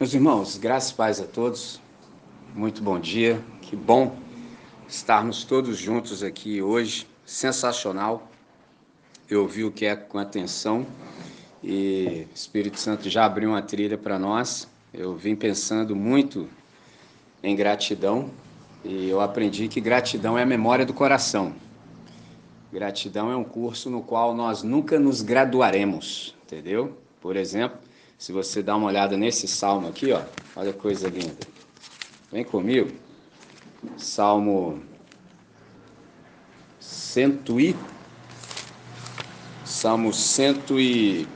Meus irmãos, graças e paz a todos. Muito bom dia. Que bom estarmos todos juntos aqui hoje. Sensacional. Eu ouvi o que é com atenção e Espírito Santo já abriu uma trilha para nós. Eu vim pensando muito em gratidão e eu aprendi que gratidão é a memória do coração. Gratidão é um curso no qual nós nunca nos graduaremos, entendeu? Por exemplo, se você dá uma olhada nesse salmo aqui, ó, olha que coisa linda. Vem comigo. Salmo 100 e Salmo 100 e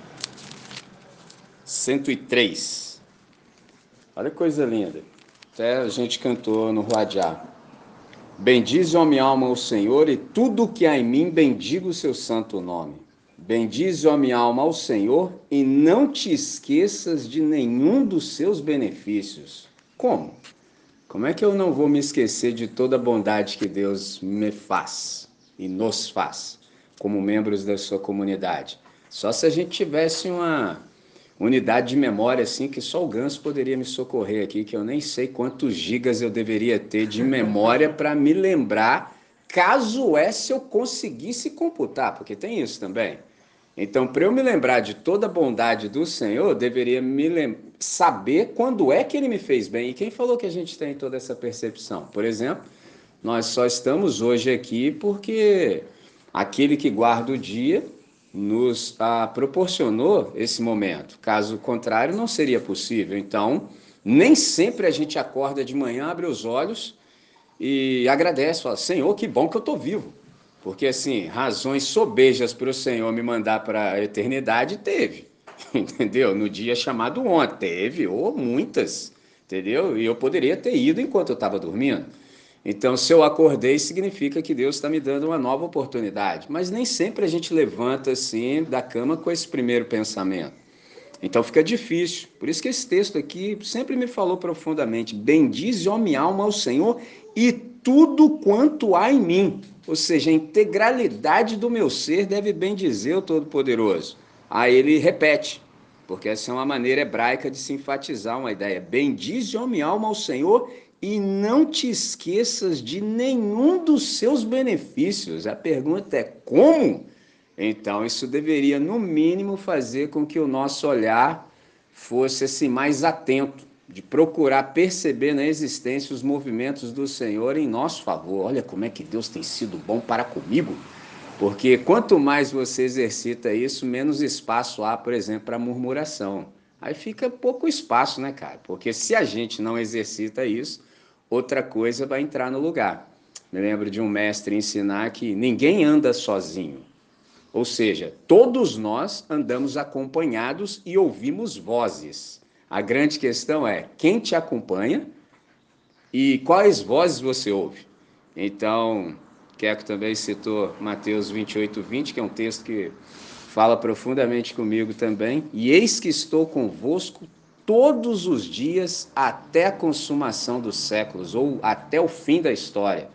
103. Olha que coisa linda. Até a gente cantou no Ruadiá. Bendize, ó minha alma, o Senhor, e tudo que há em mim, bendiga o seu santo nome. Bendize, ó minha alma, ao Senhor e não te esqueças de nenhum dos seus benefícios. Como? Como é que eu não vou me esquecer de toda a bondade que Deus me faz e nos faz como membros da sua comunidade? Só se a gente tivesse uma unidade de memória assim que só o Ganso poderia me socorrer aqui, que eu nem sei quantos gigas eu deveria ter de memória para me lembrar, caso é se eu conseguisse computar, porque tem isso também. Então, para eu me lembrar de toda a bondade do Senhor, eu deveria me saber quando é que Ele me fez bem. E quem falou que a gente tem toda essa percepção? Por exemplo, nós só estamos hoje aqui porque aquele que guarda o dia nos ah, proporcionou esse momento. Caso contrário, não seria possível. Então, nem sempre a gente acorda de manhã, abre os olhos e agradece, fala: Senhor, que bom que eu estou vivo. Porque, assim, razões sobejas para o Senhor me mandar para a eternidade, teve. Entendeu? No dia chamado ontem, teve, ou muitas. Entendeu? E eu poderia ter ido enquanto eu estava dormindo. Então, se eu acordei, significa que Deus está me dando uma nova oportunidade. Mas nem sempre a gente levanta assim da cama com esse primeiro pensamento. Então fica difícil. Por isso que esse texto aqui sempre me falou profundamente: Bendize, ó minha alma, ao Senhor e tudo quanto há em mim. Ou seja, a integralidade do meu ser deve bem dizer o Todo-Poderoso. Aí ele repete, porque essa é uma maneira hebraica de se enfatizar uma ideia. Bendize, ó minha alma, ao Senhor e não te esqueças de nenhum dos seus benefícios. A pergunta é como? Então, isso deveria, no mínimo, fazer com que o nosso olhar fosse assim, mais atento de procurar perceber na existência os movimentos do Senhor em nosso favor. Olha como é que Deus tem sido bom para comigo. Porque quanto mais você exercita isso, menos espaço há, por exemplo, para murmuração. Aí fica pouco espaço, né, cara? Porque se a gente não exercita isso, outra coisa vai entrar no lugar. Me lembro de um mestre ensinar que ninguém anda sozinho. Ou seja, todos nós andamos acompanhados e ouvimos vozes. A grande questão é quem te acompanha e quais vozes você ouve. Então, Queco também citou Mateus 28, 20, que é um texto que fala profundamente comigo também. E eis que estou convosco todos os dias até a consumação dos séculos, ou até o fim da história.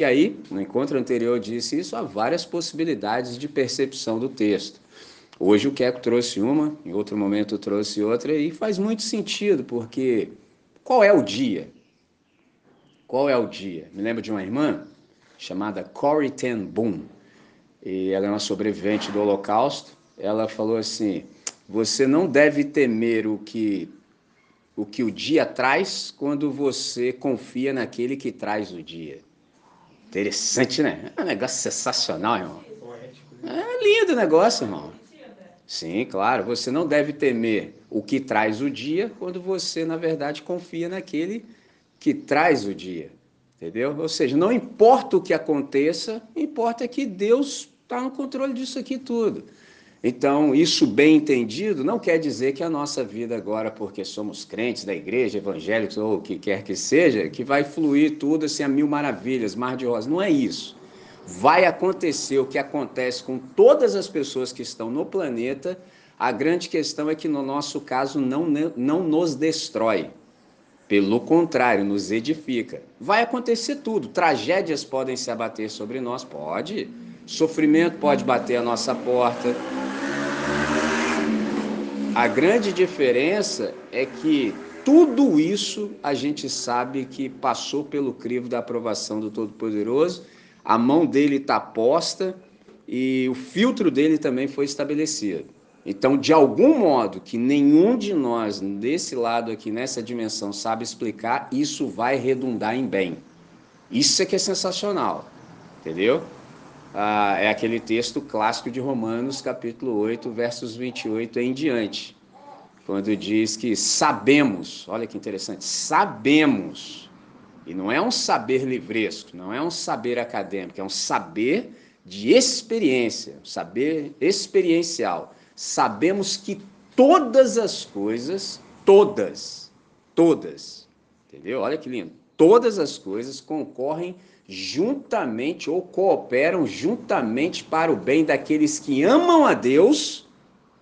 E aí, no encontro anterior eu disse isso, há várias possibilidades de percepção do texto. Hoje o Queco trouxe uma, em outro momento trouxe outra, e faz muito sentido, porque qual é o dia? Qual é o dia? Me lembro de uma irmã chamada Corrie ten Boom, e ela é uma sobrevivente do Holocausto. Ela falou assim: você não deve temer o que o que o dia traz quando você confia naquele que traz o dia. Interessante, né? É um negócio sensacional, irmão. É lindo o negócio, irmão. Sim, claro, você não deve temer o que traz o dia quando você, na verdade, confia naquele que traz o dia. Entendeu? Ou seja, não importa o que aconteça, importa que Deus está no controle disso aqui tudo. Então, isso bem entendido não quer dizer que a nossa vida agora, porque somos crentes da igreja, evangélicos ou o que quer que seja, que vai fluir tudo assim a mil maravilhas, mar de rosas. Não é isso vai acontecer o que acontece com todas as pessoas que estão no planeta. A grande questão é que, no nosso caso, não, não nos destrói. Pelo contrário, nos edifica. Vai acontecer tudo. Tragédias podem se abater sobre nós, pode. Sofrimento pode bater a nossa porta. A grande diferença é que tudo isso a gente sabe que passou pelo crivo da aprovação do Todo-Poderoso, a mão dele está posta e o filtro dele também foi estabelecido. Então, de algum modo que nenhum de nós desse lado aqui, nessa dimensão, sabe explicar, isso vai redundar em bem. Isso é que é sensacional, entendeu? Ah, é aquele texto clássico de Romanos, capítulo 8, versos 28 em diante, quando diz que sabemos, olha que interessante, sabemos, e não é um saber livresco, não é um saber acadêmico, é um saber de experiência, saber experiencial sabemos que todas as coisas, todas, todas, entendeu? Olha que lindo. Todas as coisas concorrem juntamente ou cooperam juntamente para o bem daqueles que amam a Deus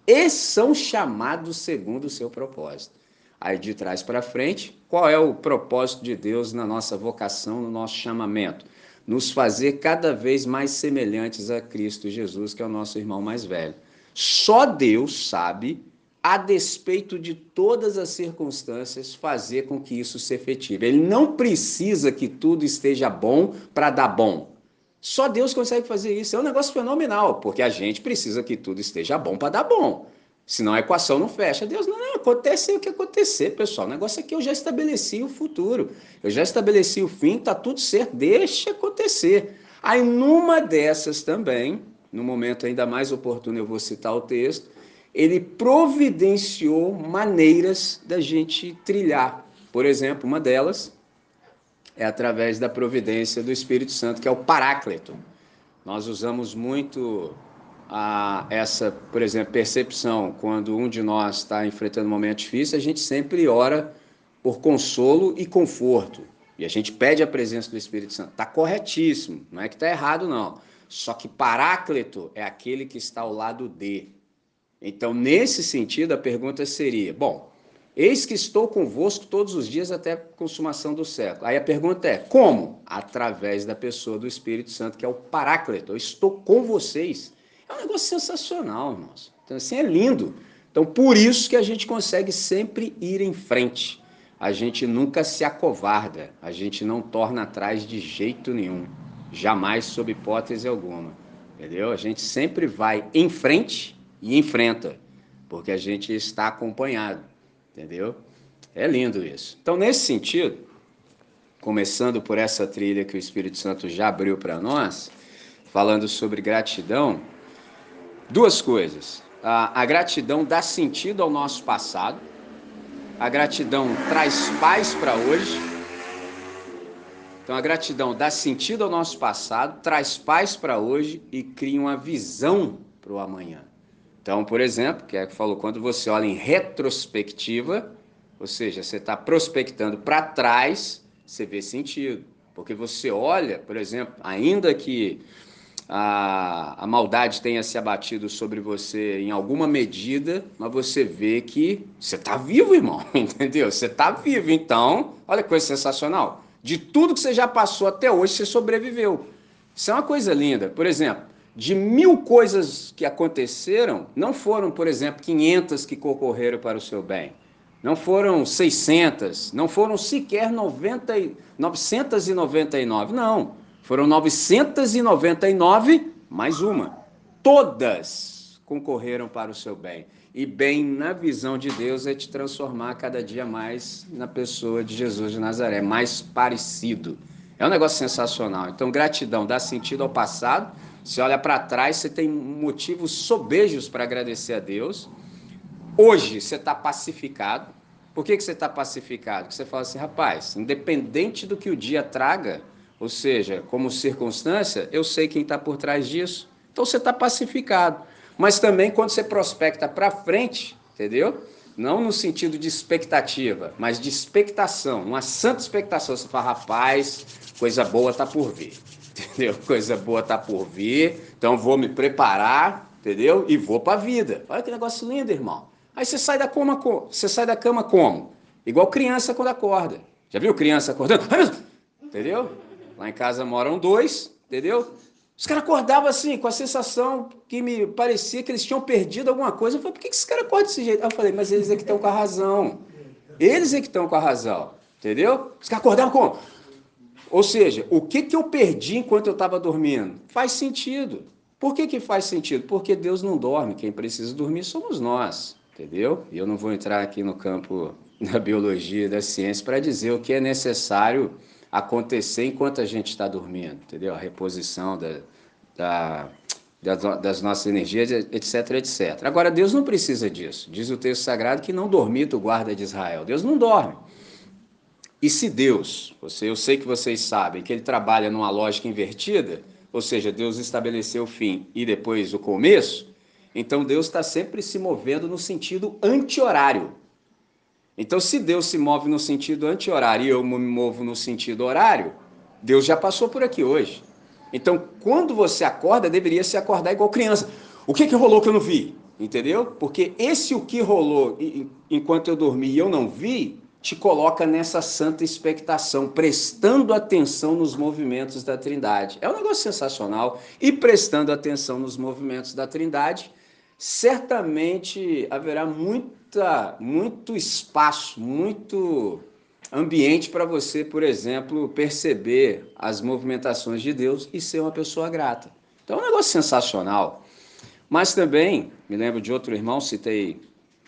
e são chamados segundo o seu propósito. Aí de trás para frente, qual é o propósito de Deus na nossa vocação, no nosso chamamento? Nos fazer cada vez mais semelhantes a Cristo Jesus, que é o nosso irmão mais velho. Só Deus sabe, a despeito de todas as circunstâncias, fazer com que isso se efetive. Ele não precisa que tudo esteja bom para dar bom. Só Deus consegue fazer isso. É um negócio fenomenal, porque a gente precisa que tudo esteja bom para dar bom. Senão a equação não fecha. Deus, não, não, acontece o que acontecer, pessoal. O negócio é que eu já estabeleci o futuro. Eu já estabeleci o fim, tá tudo certo, deixa acontecer. Aí numa dessas também, no momento ainda mais oportuno eu vou citar o texto, ele providenciou maneiras da gente trilhar. Por exemplo, uma delas é através da providência do Espírito Santo, que é o Paráclito. Nós usamos muito a, essa, por exemplo, percepção quando um de nós está enfrentando um momento difícil, a gente sempre ora por consolo e conforto. E a gente pede a presença do Espírito Santo. Está corretíssimo, não é que está errado, não. Só que Paráclito é aquele que está ao lado de. Então, nesse sentido, a pergunta seria: bom, eis que estou convosco todos os dias até a consumação do século. Aí a pergunta é: como? Através da pessoa do Espírito Santo, que é o Paráclito. Eu estou com vocês. É um negócio sensacional, irmãos. Então, assim, é lindo. Então, por isso que a gente consegue sempre ir em frente. A gente nunca se acovarda, a gente não torna atrás de jeito nenhum. Jamais sob hipótese alguma. Entendeu? A gente sempre vai em frente e enfrenta, porque a gente está acompanhado. Entendeu? É lindo isso. Então, nesse sentido, começando por essa trilha que o Espírito Santo já abriu para nós, falando sobre gratidão, duas coisas. A, a, gratidão dá sentido ao nosso passado, a gratidão traz paz para hoje então a gratidão dá sentido ao nosso passado, traz paz para hoje e cria uma visão para o amanhã. Então, por exemplo, que é que falou, quando você olha em retrospectiva, ou seja, você está prospectando para trás, você vê sentido. Porque você olha, por exemplo, ainda que a, a maldade tenha se abatido sobre você em alguma medida, mas você vê que você está vivo, irmão, entendeu? Você está vivo. Então, olha que coisa sensacional. De tudo que você já passou até hoje, você sobreviveu. Isso é uma coisa linda. Por exemplo, de mil coisas que aconteceram, não foram, por exemplo, 500 que concorreram para o seu bem. Não foram 600, não foram sequer 90, 999, não. Foram 999 mais uma. Todas concorreram para o seu bem e bem na visão de Deus é te transformar cada dia mais na pessoa de Jesus de Nazaré, mais parecido. É um negócio sensacional. Então, gratidão dá sentido ao passado. Você olha para trás, você tem motivos sobejos para agradecer a Deus. Hoje você está pacificado. Por que, que você está pacificado? Porque você fala assim, rapaz, independente do que o dia traga, ou seja, como circunstância, eu sei quem está por trás disso. Então você está pacificado mas também quando você prospecta para frente, entendeu? Não no sentido de expectativa, mas de expectação, uma santa expectação. Você fala, rapaz, coisa boa está por vir, entendeu? Coisa boa está por vir, então vou me preparar, entendeu? E vou para a vida. Olha que negócio lindo, irmão. Aí você sai da cama, você sai da cama como? Igual criança quando acorda. Já viu criança acordando? Entendeu? Lá em casa moram dois, entendeu? Os caras acordavam assim, com a sensação que me parecia que eles tinham perdido alguma coisa. Eu falei, por que, esses caras acordam desse jeito? Aí eu falei, mas eles é que estão com a razão. Eles é que estão com a razão, entendeu? Os que acordaram com. Ou seja, o que, que eu perdi enquanto eu estava dormindo? Faz sentido. Por que, que faz sentido? Porque Deus não dorme, quem precisa dormir somos nós, entendeu? E eu não vou entrar aqui no campo da biologia, da ciência, para dizer o que é necessário acontecer enquanto a gente está dormindo, entendeu? A reposição da, da, das nossas energias, etc, etc. Agora, Deus não precisa disso. Diz o texto sagrado que não dormita o guarda de Israel. Deus não dorme. E se Deus, você, eu sei que vocês sabem que ele trabalha numa lógica invertida, ou seja, Deus estabeleceu o fim e depois o começo, então Deus está sempre se movendo no sentido anti-horário. Então, se Deus se move no sentido anti-horário e eu me movo no sentido horário, Deus já passou por aqui hoje. Então, quando você acorda, deveria se acordar igual criança. O que, que rolou que eu não vi? Entendeu? Porque esse o que rolou enquanto eu dormi e eu não vi, te coloca nessa santa expectação, prestando atenção nos movimentos da Trindade. É um negócio sensacional. E prestando atenção nos movimentos da Trindade, certamente haverá muita, muito espaço, muito ambiente para você, por exemplo, perceber as movimentações de Deus e ser uma pessoa grata. Então é um negócio sensacional. Mas também, me lembro de outro irmão, citei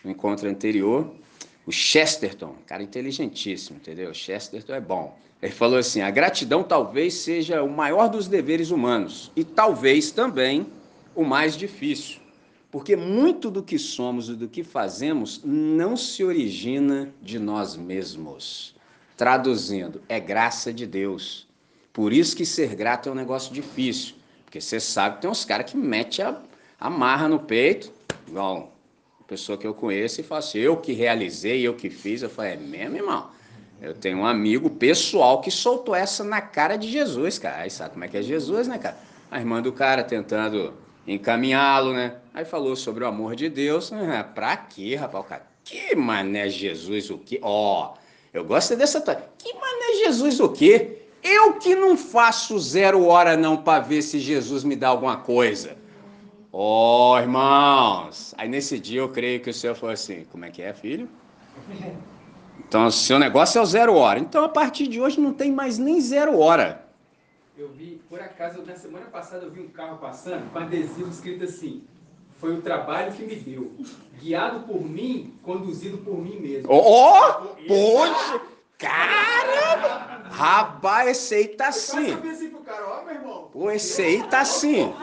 no encontro anterior, o Chesterton, cara inteligentíssimo, entendeu? O Chesterton é bom. Ele falou assim: a gratidão talvez seja o maior dos deveres humanos e talvez também o mais difícil, porque muito do que somos e do que fazemos não se origina de nós mesmos. Traduzindo, é graça de Deus. Por isso que ser grato é um negócio difícil, porque você sabe que tem uns caras que metem a, a marra no peito, igual pessoa que eu conheço e fala assim, eu que realizei, eu que fiz. Eu falei, é mesmo, irmão? Eu tenho um amigo pessoal que soltou essa na cara de Jesus, cara. Aí sabe como é que é Jesus, né, cara? A irmã do cara tentando encaminhá-lo, né? Aí falou sobre o amor de Deus. Né? Pra quê, rapaz? Cara, que mané Jesus o quê? Ó, oh, eu gosto dessa... Que mané Jesus o quê? Eu que não faço zero hora não para ver se Jesus me dá alguma coisa. Ó, oh, irmãos! Aí nesse dia eu creio que o senhor falou assim: como é que é, filho? Então, o seu negócio é o zero hora. Então, a partir de hoje não tem mais nem zero hora. Eu vi, por acaso, na semana passada eu vi um carro passando com adesivo escrito assim: foi o trabalho que me deu. Guiado por mim, conduzido por mim mesmo. Ó! Oh, poxa! Caramba! Rapaz, esse aí tá assim. Pô, esse aí tá assim.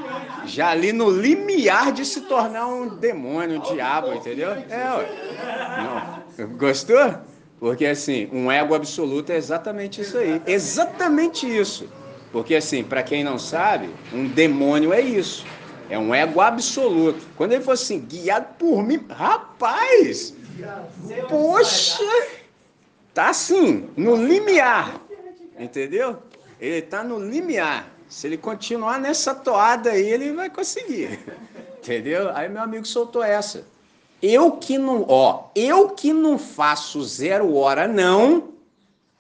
Já ali no limiar de se tornar um demônio, um diabo, entendeu? É, ué. Não. Gostou? Porque assim, um ego absoluto é exatamente isso aí. Exatamente isso. Porque assim, para quem não sabe, um demônio é isso. É um ego absoluto. Quando ele fosse assim, guiado por mim, rapaz! Poxa! Tá assim, no limiar. Entendeu? Ele tá no limiar. Se ele continuar nessa toada aí, ele vai conseguir. Entendeu? Aí meu amigo soltou essa. Eu que não, ó, eu que não faço zero hora não.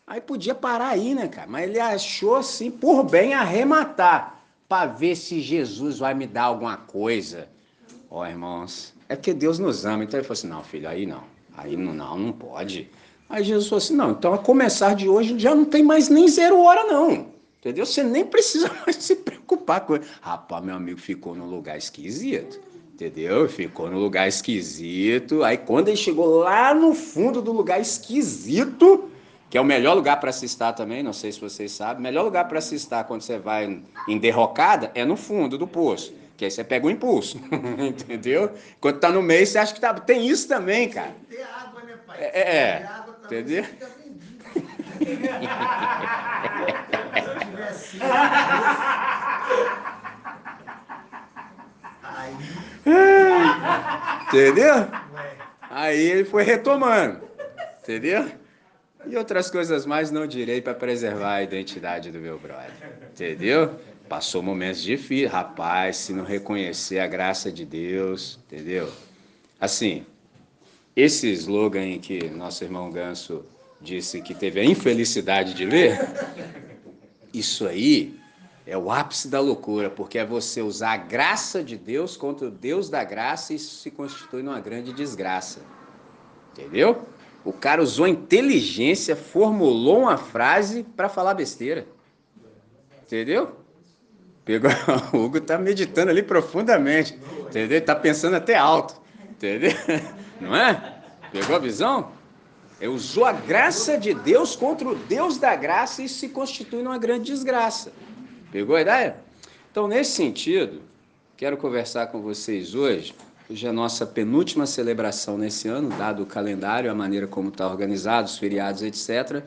Aí podia parar aí, né, cara? Mas ele achou assim por bem arrematar para ver se Jesus vai me dar alguma coisa. Ó, irmãos, é porque Deus nos ama. Então ele falou assim: "Não, filho, aí não. Aí não, não, não pode. Aí Jesus falou assim: não, então a começar de hoje já não tem mais nem zero hora, não. Entendeu? Você nem precisa mais se preocupar com. Rapaz, meu amigo ficou num lugar esquisito. Entendeu? Ficou no lugar esquisito. Aí quando ele chegou lá no fundo do lugar esquisito, que é o melhor lugar para se estar também, não sei se vocês sabem, o melhor lugar para se estar quando você vai em derrocada é no fundo do poço. Que aí você pega o impulso. Entendeu? Quando tá no meio, você acha que tá. Tem isso também, cara. Tem água, né, pai? É. é. Entendeu? Entendeu? Aí ele foi retomando. Entendeu? E outras coisas mais não direi para preservar a identidade do meu brother. Entendeu? Passou momentos difíceis. Rapaz, se não reconhecer a graça de Deus, entendeu? Assim, esse slogan que nosso irmão Ganso disse que teve a infelicidade de ler, isso aí é o ápice da loucura, porque é você usar a graça de Deus contra o Deus da graça e isso se constitui numa grande desgraça. Entendeu? O cara usou inteligência, formulou uma frase para falar besteira. Entendeu? Pegou, o Hugo tá meditando ali profundamente. Entendeu? Tá pensando até alto. Entendeu? Não é? Pegou a visão? Ele usou a graça de Deus contra o Deus da graça e se constitui numa grande desgraça. Pegou a ideia? Então, nesse sentido, quero conversar com vocês hoje. Hoje é a nossa penúltima celebração nesse ano, dado o calendário, a maneira como está organizado, os feriados, etc.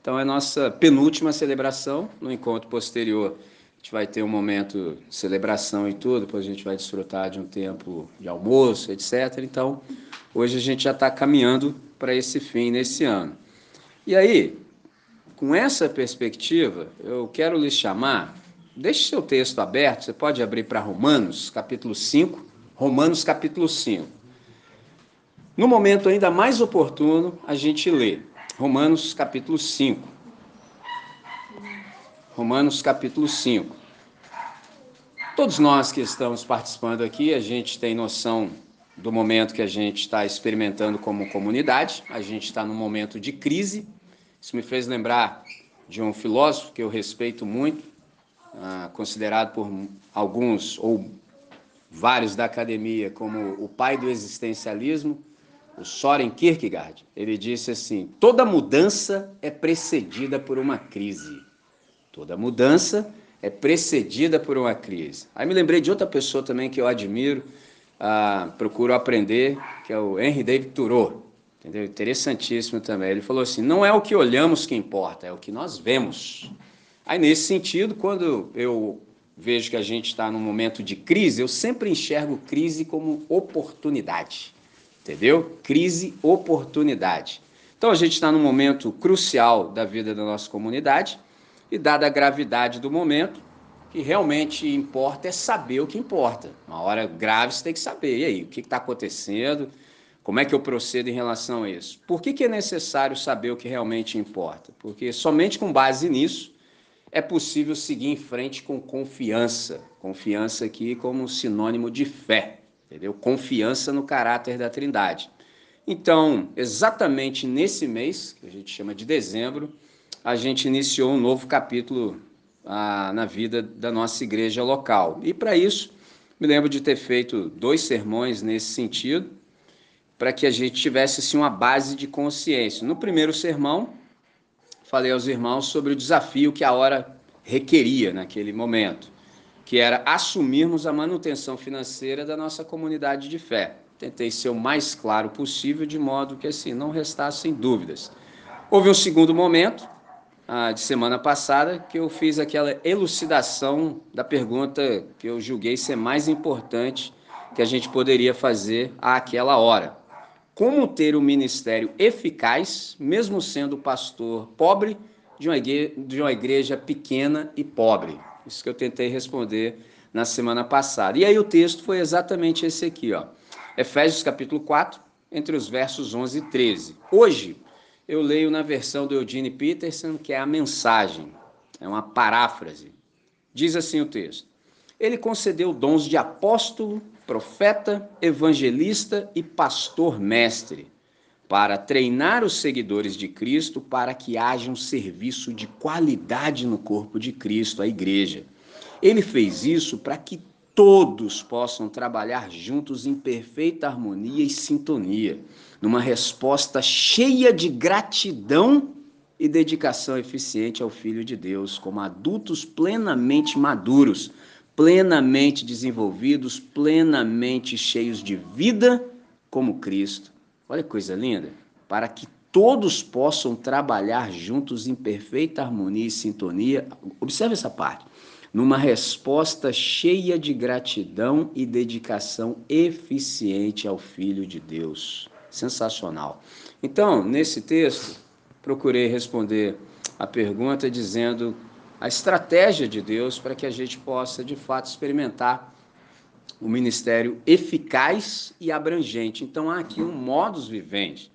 Então, é a nossa penúltima celebração. No encontro posterior, gente vai ter um momento de celebração e tudo, depois a gente vai desfrutar de um tempo de almoço, etc. Então, hoje a gente já está caminhando para esse fim nesse ano. E aí, com essa perspectiva, eu quero lhes chamar, deixe seu texto aberto, você pode abrir para Romanos, capítulo 5, Romanos, capítulo 5. No momento ainda mais oportuno, a gente lê Romanos, capítulo 5. Romanos, capítulo 5. Todos nós que estamos participando aqui, a gente tem noção do momento que a gente está experimentando como comunidade. A gente está num momento de crise. Isso me fez lembrar de um filósofo que eu respeito muito, ah, considerado por alguns ou vários da academia como o pai do existencialismo, o Soren Kierkegaard. Ele disse assim: toda mudança é precedida por uma crise. Toda mudança é precedida por uma crise. Aí me lembrei de outra pessoa também que eu admiro, ah, procuro aprender, que é o Henry David Thoreau. Entendeu? Interessantíssimo também. Ele falou assim: não é o que olhamos que importa, é o que nós vemos. Aí, nesse sentido, quando eu vejo que a gente está num momento de crise, eu sempre enxergo crise como oportunidade. Entendeu? Crise, oportunidade. Então, a gente está num momento crucial da vida da nossa comunidade e, dada a gravidade do momento, que realmente importa é saber o que importa. Uma hora grave você tem que saber. E aí, o que está acontecendo? Como é que eu procedo em relação a isso? Por que, que é necessário saber o que realmente importa? Porque somente com base nisso é possível seguir em frente com confiança. Confiança aqui como sinônimo de fé, entendeu? Confiança no caráter da Trindade. Então, exatamente nesse mês, que a gente chama de dezembro, a gente iniciou um novo capítulo ah, na vida da nossa igreja local. E para isso, me lembro de ter feito dois sermões nesse sentido, para que a gente tivesse assim, uma base de consciência. No primeiro sermão, falei aos irmãos sobre o desafio que a hora requeria naquele momento, que era assumirmos a manutenção financeira da nossa comunidade de fé. Tentei ser o mais claro possível, de modo que assim não restassem dúvidas. Houve um segundo momento, ah, de semana passada que eu fiz aquela elucidação da pergunta que eu julguei ser mais importante que a gente poderia fazer àquela hora. Como ter um ministério eficaz, mesmo sendo pastor pobre de uma, igreja, de uma igreja pequena e pobre? Isso que eu tentei responder na semana passada. E aí o texto foi exatamente esse aqui, ó. Efésios capítulo 4, entre os versos 11 e 13. Hoje, eu leio na versão do Eugene Peterson, que é a mensagem, é uma paráfrase. Diz assim o texto: Ele concedeu dons de apóstolo, profeta, evangelista e pastor-mestre, para treinar os seguidores de Cristo para que haja um serviço de qualidade no corpo de Cristo, a igreja. Ele fez isso para que todos possam trabalhar juntos em perfeita harmonia e sintonia numa resposta cheia de gratidão e dedicação eficiente ao Filho de Deus, como adultos plenamente maduros, plenamente desenvolvidos, plenamente cheios de vida, como Cristo. Olha que coisa linda! Para que todos possam trabalhar juntos em perfeita harmonia e sintonia. Observe essa parte. Numa resposta cheia de gratidão e dedicação eficiente ao Filho de Deus sensacional. Então, nesse texto, procurei responder a pergunta dizendo a estratégia de Deus para que a gente possa, de fato, experimentar o um ministério eficaz e abrangente. Então, há aqui um modus vivendi.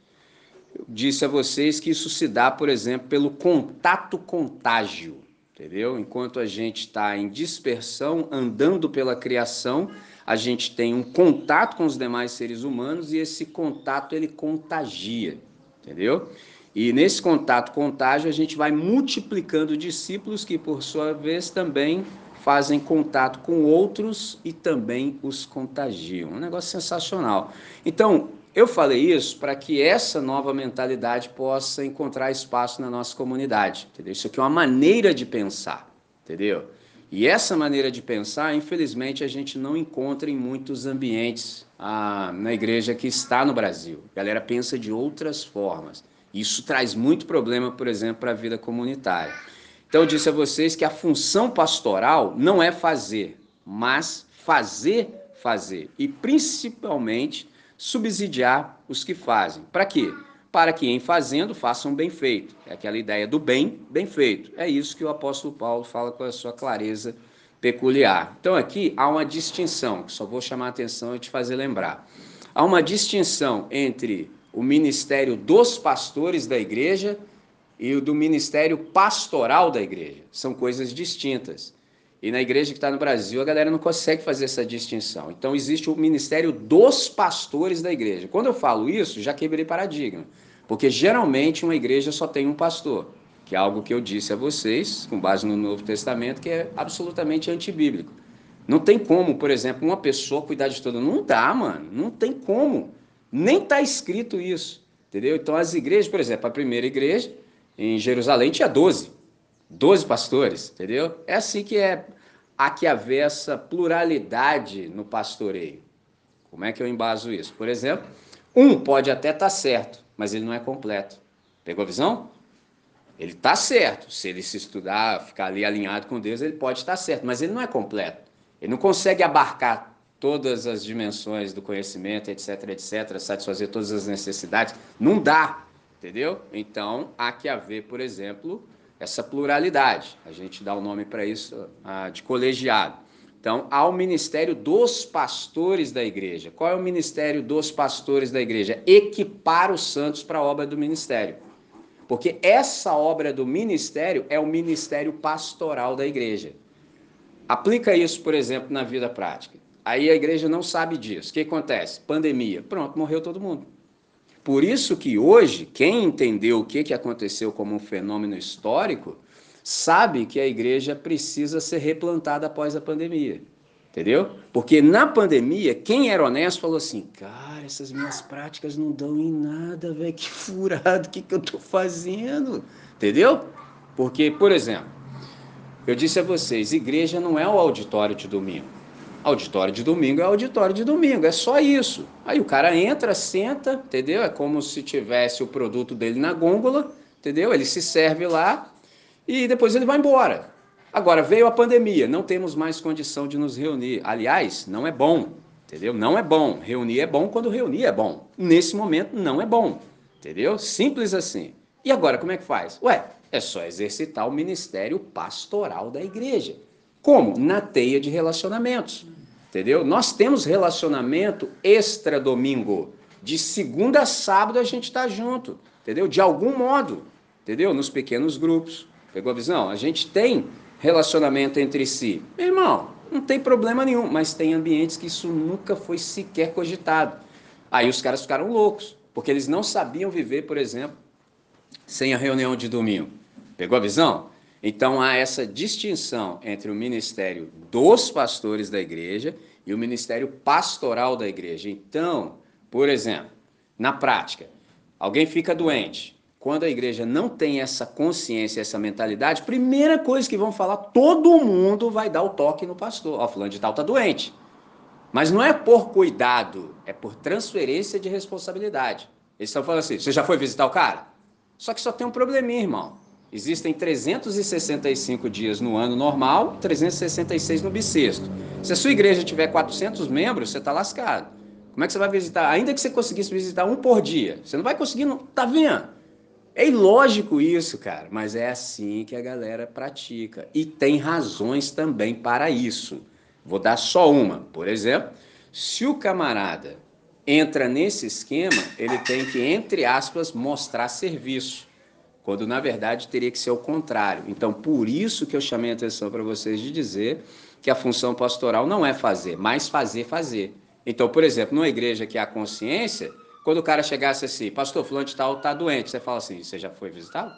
Eu disse a vocês que isso se dá, por exemplo, pelo contato contágio, entendeu? Enquanto a gente está em dispersão, andando pela criação, a gente tem um contato com os demais seres humanos e esse contato ele contagia. entendeu? E nesse contato contágio a gente vai multiplicando discípulos que por sua vez também fazem contato com outros e também os contagiam. Um negócio sensacional. Então, eu falei isso para que essa nova mentalidade possa encontrar espaço na nossa comunidade, entendeu? Isso aqui é uma maneira de pensar, entendeu? E essa maneira de pensar, infelizmente, a gente não encontra em muitos ambientes ah, na igreja que está no Brasil. A galera pensa de outras formas. Isso traz muito problema, por exemplo, para a vida comunitária. Então, eu disse a vocês que a função pastoral não é fazer, mas fazer, fazer. E principalmente subsidiar os que fazem. Para quê? Para que em fazendo façam bem feito. É aquela ideia do bem, bem feito. É isso que o apóstolo Paulo fala com a sua clareza peculiar. Então aqui há uma distinção, que só vou chamar a atenção e te fazer lembrar. Há uma distinção entre o ministério dos pastores da igreja e o do ministério pastoral da igreja. São coisas distintas. E na igreja que está no Brasil, a galera não consegue fazer essa distinção. Então, existe o ministério dos pastores da igreja. Quando eu falo isso, já quebrei paradigma. Porque geralmente uma igreja só tem um pastor, que é algo que eu disse a vocês, com base no Novo Testamento, que é absolutamente antibíblico. Não tem como, por exemplo, uma pessoa cuidar de todo. Não dá, mano. Não tem como. Nem está escrito isso. Entendeu? Então, as igrejas, por exemplo, a primeira igreja em Jerusalém tinha 12. 12 pastores, entendeu? É assim que é há que haver essa pluralidade no pastoreio. Como é que eu embaso isso? Por exemplo, um pode até estar tá certo, mas ele não é completo. Pegou a visão? Ele está certo. Se ele se estudar, ficar ali alinhado com Deus, ele pode estar certo, mas ele não é completo. Ele não consegue abarcar todas as dimensões do conhecimento, etc, etc, satisfazer todas as necessidades. Não dá, entendeu? Então, há que haver, por exemplo, essa pluralidade. A gente dá o nome para isso ah, de colegiado. Então, há o ministério dos pastores da igreja. Qual é o ministério dos pastores da igreja? Equipar os santos para a obra do ministério. Porque essa obra do ministério é o ministério pastoral da igreja. Aplica isso, por exemplo, na vida prática. Aí a igreja não sabe disso. O que acontece? Pandemia. Pronto, morreu todo mundo. Por isso que hoje, quem entendeu o que, que aconteceu como um fenômeno histórico, sabe que a igreja precisa ser replantada após a pandemia. Entendeu? Porque na pandemia, quem era honesto falou assim: cara, essas minhas práticas não dão em nada, velho, que furado, o que, que eu estou fazendo? Entendeu? Porque, por exemplo, eu disse a vocês: igreja não é o auditório de domingo. Auditório de domingo é auditório de domingo, é só isso. Aí o cara entra, senta, entendeu? É como se tivesse o produto dele na gôndola, entendeu? Ele se serve lá e depois ele vai embora. Agora veio a pandemia, não temos mais condição de nos reunir. Aliás, não é bom, entendeu? Não é bom. Reunir é bom quando reunir é bom. Nesse momento não é bom, entendeu? Simples assim. E agora como é que faz? Ué, é só exercitar o ministério pastoral da igreja. Como? Na teia de relacionamentos entendeu? Nós temos relacionamento extra domingo. De segunda a sábado a gente está junto, entendeu? De algum modo, entendeu? Nos pequenos grupos. Pegou a visão? A gente tem relacionamento entre si. Meu irmão, não tem problema nenhum, mas tem ambientes que isso nunca foi sequer cogitado. Aí os caras ficaram loucos, porque eles não sabiam viver, por exemplo, sem a reunião de domingo. Pegou a visão? Então há essa distinção entre o ministério dos pastores da igreja e o ministério pastoral da igreja. Então, por exemplo, na prática, alguém fica doente. Quando a igreja não tem essa consciência, essa mentalidade, primeira coisa que vão falar, todo mundo vai dar o toque no pastor. Ó, oh, fulano de tal está doente. Mas não é por cuidado, é por transferência de responsabilidade. Eles estão falando assim: você já foi visitar o cara? Só que só tem um probleminha, irmão. Existem 365 dias no ano normal, 366 no bissexto. Se a sua igreja tiver 400 membros, você está lascado. Como é que você vai visitar? Ainda que você conseguisse visitar um por dia, você não vai conseguir, não. Tá vendo? É ilógico isso, cara, mas é assim que a galera pratica. E tem razões também para isso. Vou dar só uma. Por exemplo, se o camarada entra nesse esquema, ele tem que, entre aspas, mostrar serviço quando na verdade teria que ser o contrário. Então, por isso que eu chamei a atenção para vocês de dizer que a função pastoral não é fazer, mas fazer, fazer. Então, por exemplo, numa igreja que há consciência, quando o cara chegasse assim, pastor, fulano de tal tá doente, você fala assim, você já foi visitado?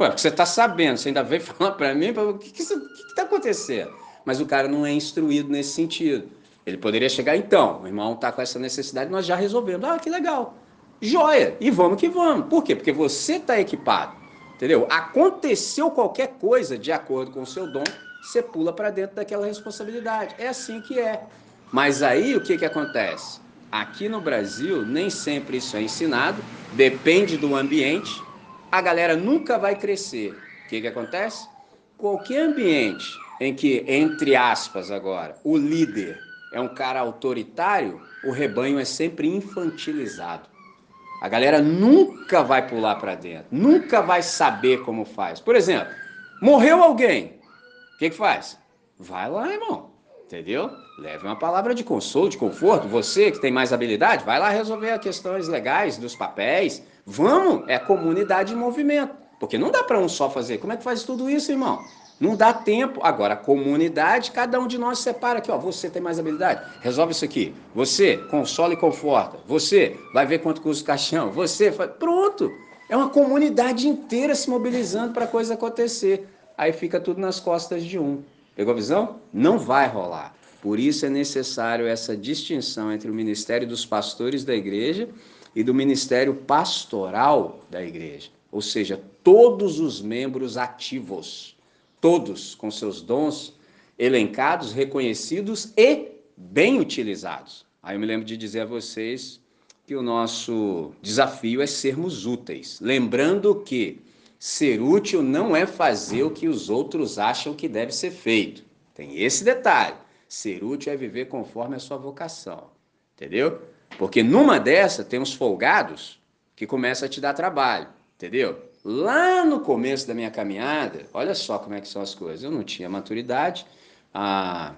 Ué, porque você está sabendo, você ainda veio falar para mim, o que está tá acontecendo? Mas o cara não é instruído nesse sentido. Ele poderia chegar, então, o irmão está com essa necessidade, nós já resolvemos. Ah, que legal. Joia. E vamos que vamos. Por quê? Porque você está equipado. Entendeu? Aconteceu qualquer coisa de acordo com o seu dom, você pula para dentro daquela responsabilidade. É assim que é. Mas aí o que, que acontece? Aqui no Brasil, nem sempre isso é ensinado, depende do ambiente. A galera nunca vai crescer. O que, que acontece? Qualquer ambiente em que, entre aspas agora, o líder é um cara autoritário, o rebanho é sempre infantilizado. A galera nunca vai pular para dentro, nunca vai saber como faz. Por exemplo, morreu alguém, o que, que faz? Vai lá, irmão, entendeu? Leve uma palavra de consolo, de conforto. Você que tem mais habilidade, vai lá resolver as questões legais dos papéis. Vamos, é comunidade em movimento. Porque não dá para um só fazer. Como é que faz tudo isso, irmão? Não dá tempo. Agora, comunidade, cada um de nós separa aqui, ó. Você tem mais habilidade, resolve isso aqui. Você consola e conforta. Você vai ver quanto custa o caixão. Você faz. Pronto! É uma comunidade inteira se mobilizando para a coisa acontecer. Aí fica tudo nas costas de um. Pegou a visão? Não vai rolar. Por isso é necessário essa distinção entre o ministério dos pastores da igreja e do ministério pastoral da igreja. Ou seja, todos os membros ativos todos com seus dons elencados, reconhecidos e bem utilizados. Aí eu me lembro de dizer a vocês que o nosso desafio é sermos úteis, lembrando que ser útil não é fazer o que os outros acham que deve ser feito. Tem esse detalhe. Ser útil é viver conforme a sua vocação. Entendeu? Porque numa dessa tem uns folgados que começam a te dar trabalho. Entendeu? Lá no começo da minha caminhada, olha só como é que são as coisas. Eu não tinha maturidade, ah,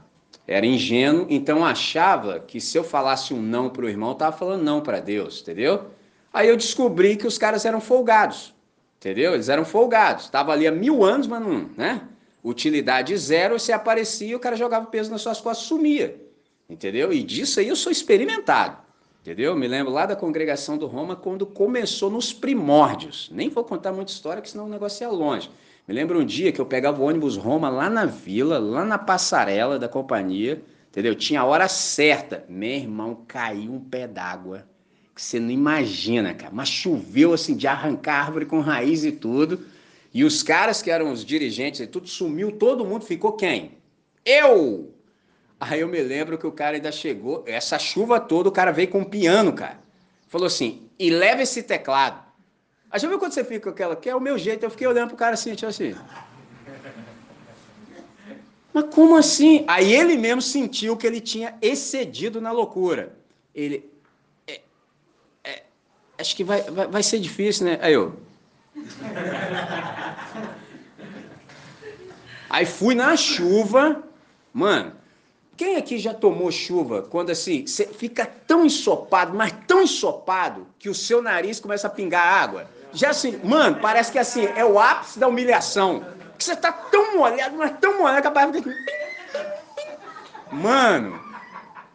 era ingênuo, então achava que se eu falasse um não para o irmão, estava falando não para Deus, entendeu? Aí eu descobri que os caras eram folgados, entendeu? Eles eram folgados. Estava ali há mil anos, mas não, né? Utilidade zero, você aparecia, o cara jogava peso nas suas costas, sumia, entendeu? E disso aí eu sou experimentado. Entendeu? Me lembro lá da congregação do Roma quando começou nos primórdios. Nem vou contar muita história, que senão o negócio ia longe. Me lembro um dia que eu pegava o ônibus Roma lá na vila, lá na passarela da companhia, entendeu? Tinha a hora certa. Meu irmão, caiu um pé d'água que você não imagina, cara. Mas choveu assim de arrancar árvore com raiz e tudo. E os caras que eram os dirigentes e tudo sumiu, todo mundo ficou quem? Eu! Aí eu me lembro que o cara ainda chegou, essa chuva toda, o cara veio com um piano, cara. Falou assim, e leva esse teclado. Aí já viu quando você fica com aquela, que é o meu jeito, eu fiquei olhando pro cara assim, tipo assim. Mas como assim? Aí ele mesmo sentiu que ele tinha excedido na loucura. Ele, é, é, acho que vai, vai, vai ser difícil, né? Aí eu. Aí fui na chuva, mano, quem aqui já tomou chuva quando assim, você fica tão ensopado, mas tão ensopado, que o seu nariz começa a pingar água? Já assim, mano, parece que assim, é o ápice da humilhação. Que você tá tão molhado, mas tão molhado que a barra fica Mano,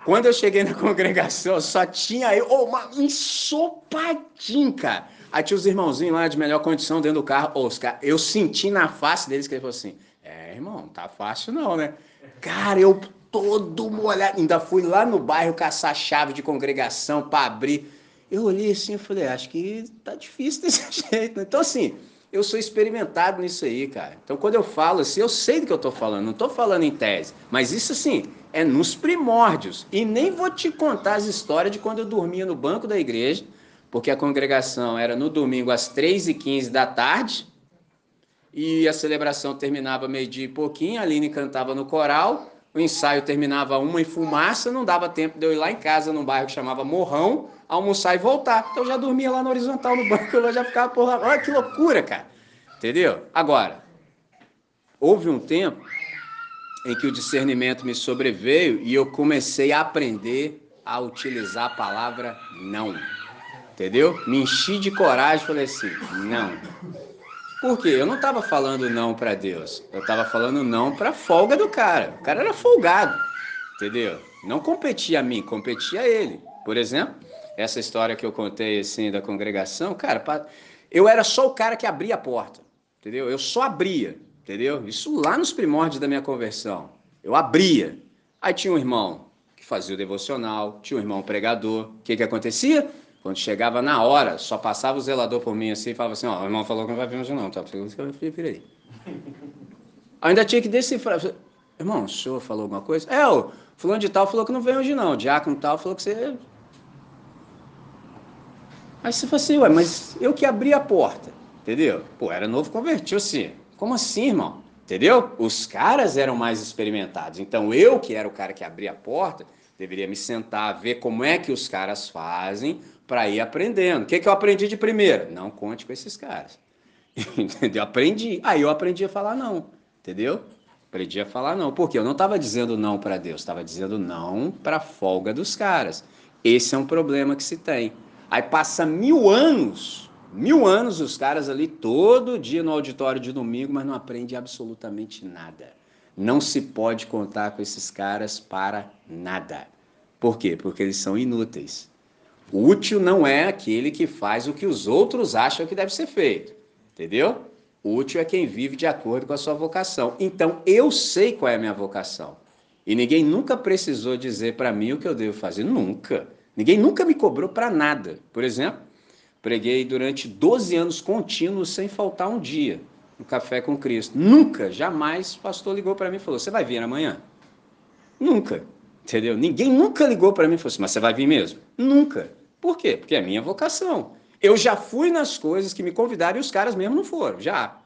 quando eu cheguei na congregação, só tinha eu, oh, uma ensopadinho, cara. Aí tinha os irmãozinhos lá de melhor condição dentro do carro. Oh, cara, eu senti na face deles que ele falou assim: É, irmão, tá fácil não, né? Cara, eu todo molhado. Ainda fui lá no bairro caçar chave de congregação para abrir. Eu olhei assim e falei, acho que tá difícil desse jeito. Então, assim, eu sou experimentado nisso aí, cara. Então, quando eu falo assim, eu sei do que eu tô falando, não tô falando em tese. Mas isso, assim, é nos primórdios. E nem vou te contar as histórias de quando eu dormia no banco da igreja, porque a congregação era no domingo às 3h15 da tarde, e a celebração terminava meio-dia e pouquinho, a Aline cantava no coral, o ensaio terminava uma em fumaça, não dava tempo de eu ir lá em casa, num bairro que chamava Morrão, almoçar e voltar. Então eu já dormia lá na horizontal no banco, eu já ficava por lá. Olha que loucura, cara. Entendeu? Agora, houve um tempo em que o discernimento me sobreveio e eu comecei a aprender a utilizar a palavra não. Entendeu? Me enchi de coragem, falei assim: não. Por quê? Eu não estava falando não para Deus. Eu estava falando não para folga do cara. O cara era folgado. Entendeu? Não competia a mim, competia a ele. Por exemplo, essa história que eu contei assim da congregação, cara, eu era só o cara que abria a porta, entendeu? Eu só abria, entendeu? Isso lá nos primórdios da minha conversão. Eu abria. Aí tinha um irmão que fazia o devocional, tinha um irmão pregador. O que que acontecia? Quando chegava na hora, só passava o zelador por mim assim e falava assim, ó, o irmão falou que não vai vir hoje não, tá? Eu falei, Ainda tinha que decifrar. Irmão, o senhor falou alguma coisa? É, o fulano de tal falou que não vem hoje não, o diácono tal falou que você... Aí você falou assim, ué, mas eu que abri a porta, entendeu? Pô, era novo convertido assim. Como assim, irmão? Entendeu? Os caras eram mais experimentados. Então eu, que era o cara que abria a porta, deveria me sentar, ver como é que os caras fazem para ir aprendendo. O que, que eu aprendi de primeira? Não conte com esses caras. Entendeu? Aprendi. Aí eu aprendi a falar não. Entendeu? Aprendi a falar não. Porque eu não estava dizendo não para Deus, estava dizendo não para a folga dos caras. Esse é um problema que se tem. Aí passa mil anos, mil anos os caras ali todo dia no auditório de domingo, mas não aprende absolutamente nada. Não se pode contar com esses caras para nada. Por quê? Porque eles são inúteis. Útil não é aquele que faz o que os outros acham que deve ser feito. Entendeu? Útil é quem vive de acordo com a sua vocação. Então, eu sei qual é a minha vocação. E ninguém nunca precisou dizer para mim o que eu devo fazer. Nunca. Ninguém nunca me cobrou para nada. Por exemplo, preguei durante 12 anos contínuos, sem faltar um dia, no Café com Cristo. Nunca, jamais, o pastor ligou para mim e falou: Você vai vir amanhã? Nunca. Entendeu? Ninguém nunca ligou para mim e falou assim: Mas você vai vir mesmo? Nunca. Por quê? Porque é minha vocação. Eu já fui nas coisas que me convidaram e os caras mesmo não foram. Já.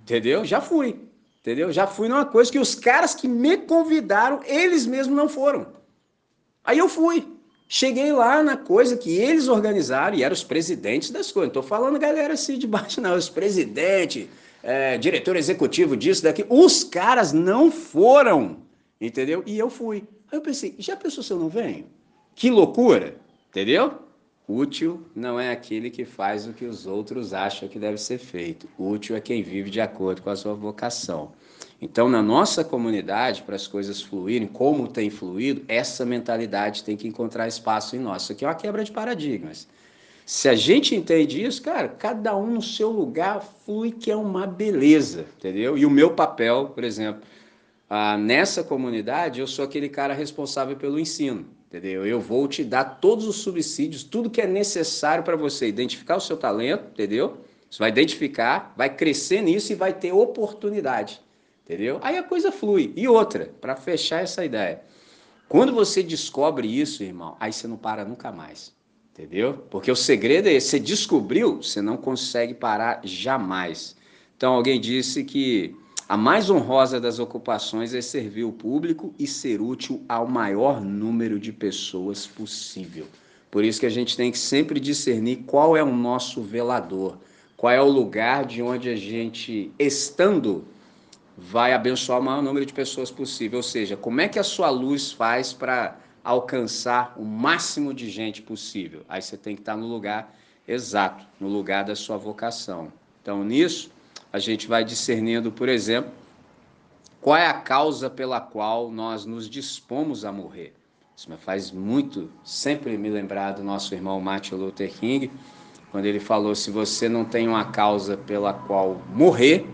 Entendeu? Já fui. Entendeu? Já fui numa coisa que os caras que me convidaram, eles mesmos não foram. Aí eu fui. Cheguei lá na coisa que eles organizaram e eram os presidentes das coisas. Não estou falando galera assim de baixo, não. Os presidentes, é, diretor executivo disso, daqui. Os caras não foram. Entendeu? E eu fui. Aí eu pensei, já pensou se eu não venho? Que loucura. Entendeu? Útil não é aquele que faz o que os outros acham que deve ser feito. Útil é quem vive de acordo com a sua vocação. Então, na nossa comunidade, para as coisas fluírem, como tem fluído, essa mentalidade tem que encontrar espaço em nós. Isso aqui é uma quebra de paradigmas. Se a gente entende isso, cara, cada um no seu lugar flui que é uma beleza, entendeu? E o meu papel, por exemplo, ah, nessa comunidade, eu sou aquele cara responsável pelo ensino entendeu? Eu vou te dar todos os subsídios, tudo que é necessário para você identificar o seu talento, entendeu? Você vai identificar, vai crescer nisso e vai ter oportunidade, entendeu? Aí a coisa flui. E outra, para fechar essa ideia, quando você descobre isso, irmão, aí você não para nunca mais, entendeu? Porque o segredo é esse, você descobriu, você não consegue parar jamais. Então alguém disse que a mais honrosa das ocupações é servir o público e ser útil ao maior número de pessoas possível. Por isso que a gente tem que sempre discernir qual é o nosso velador, qual é o lugar de onde a gente, estando, vai abençoar o maior número de pessoas possível. Ou seja, como é que a sua luz faz para alcançar o máximo de gente possível? Aí você tem que estar no lugar exato, no lugar da sua vocação. Então, nisso, a gente vai discernindo, por exemplo, qual é a causa pela qual nós nos dispomos a morrer. Isso me faz muito sempre me lembrar do nosso irmão Martin Luther King, quando ele falou: se você não tem uma causa pela qual morrer,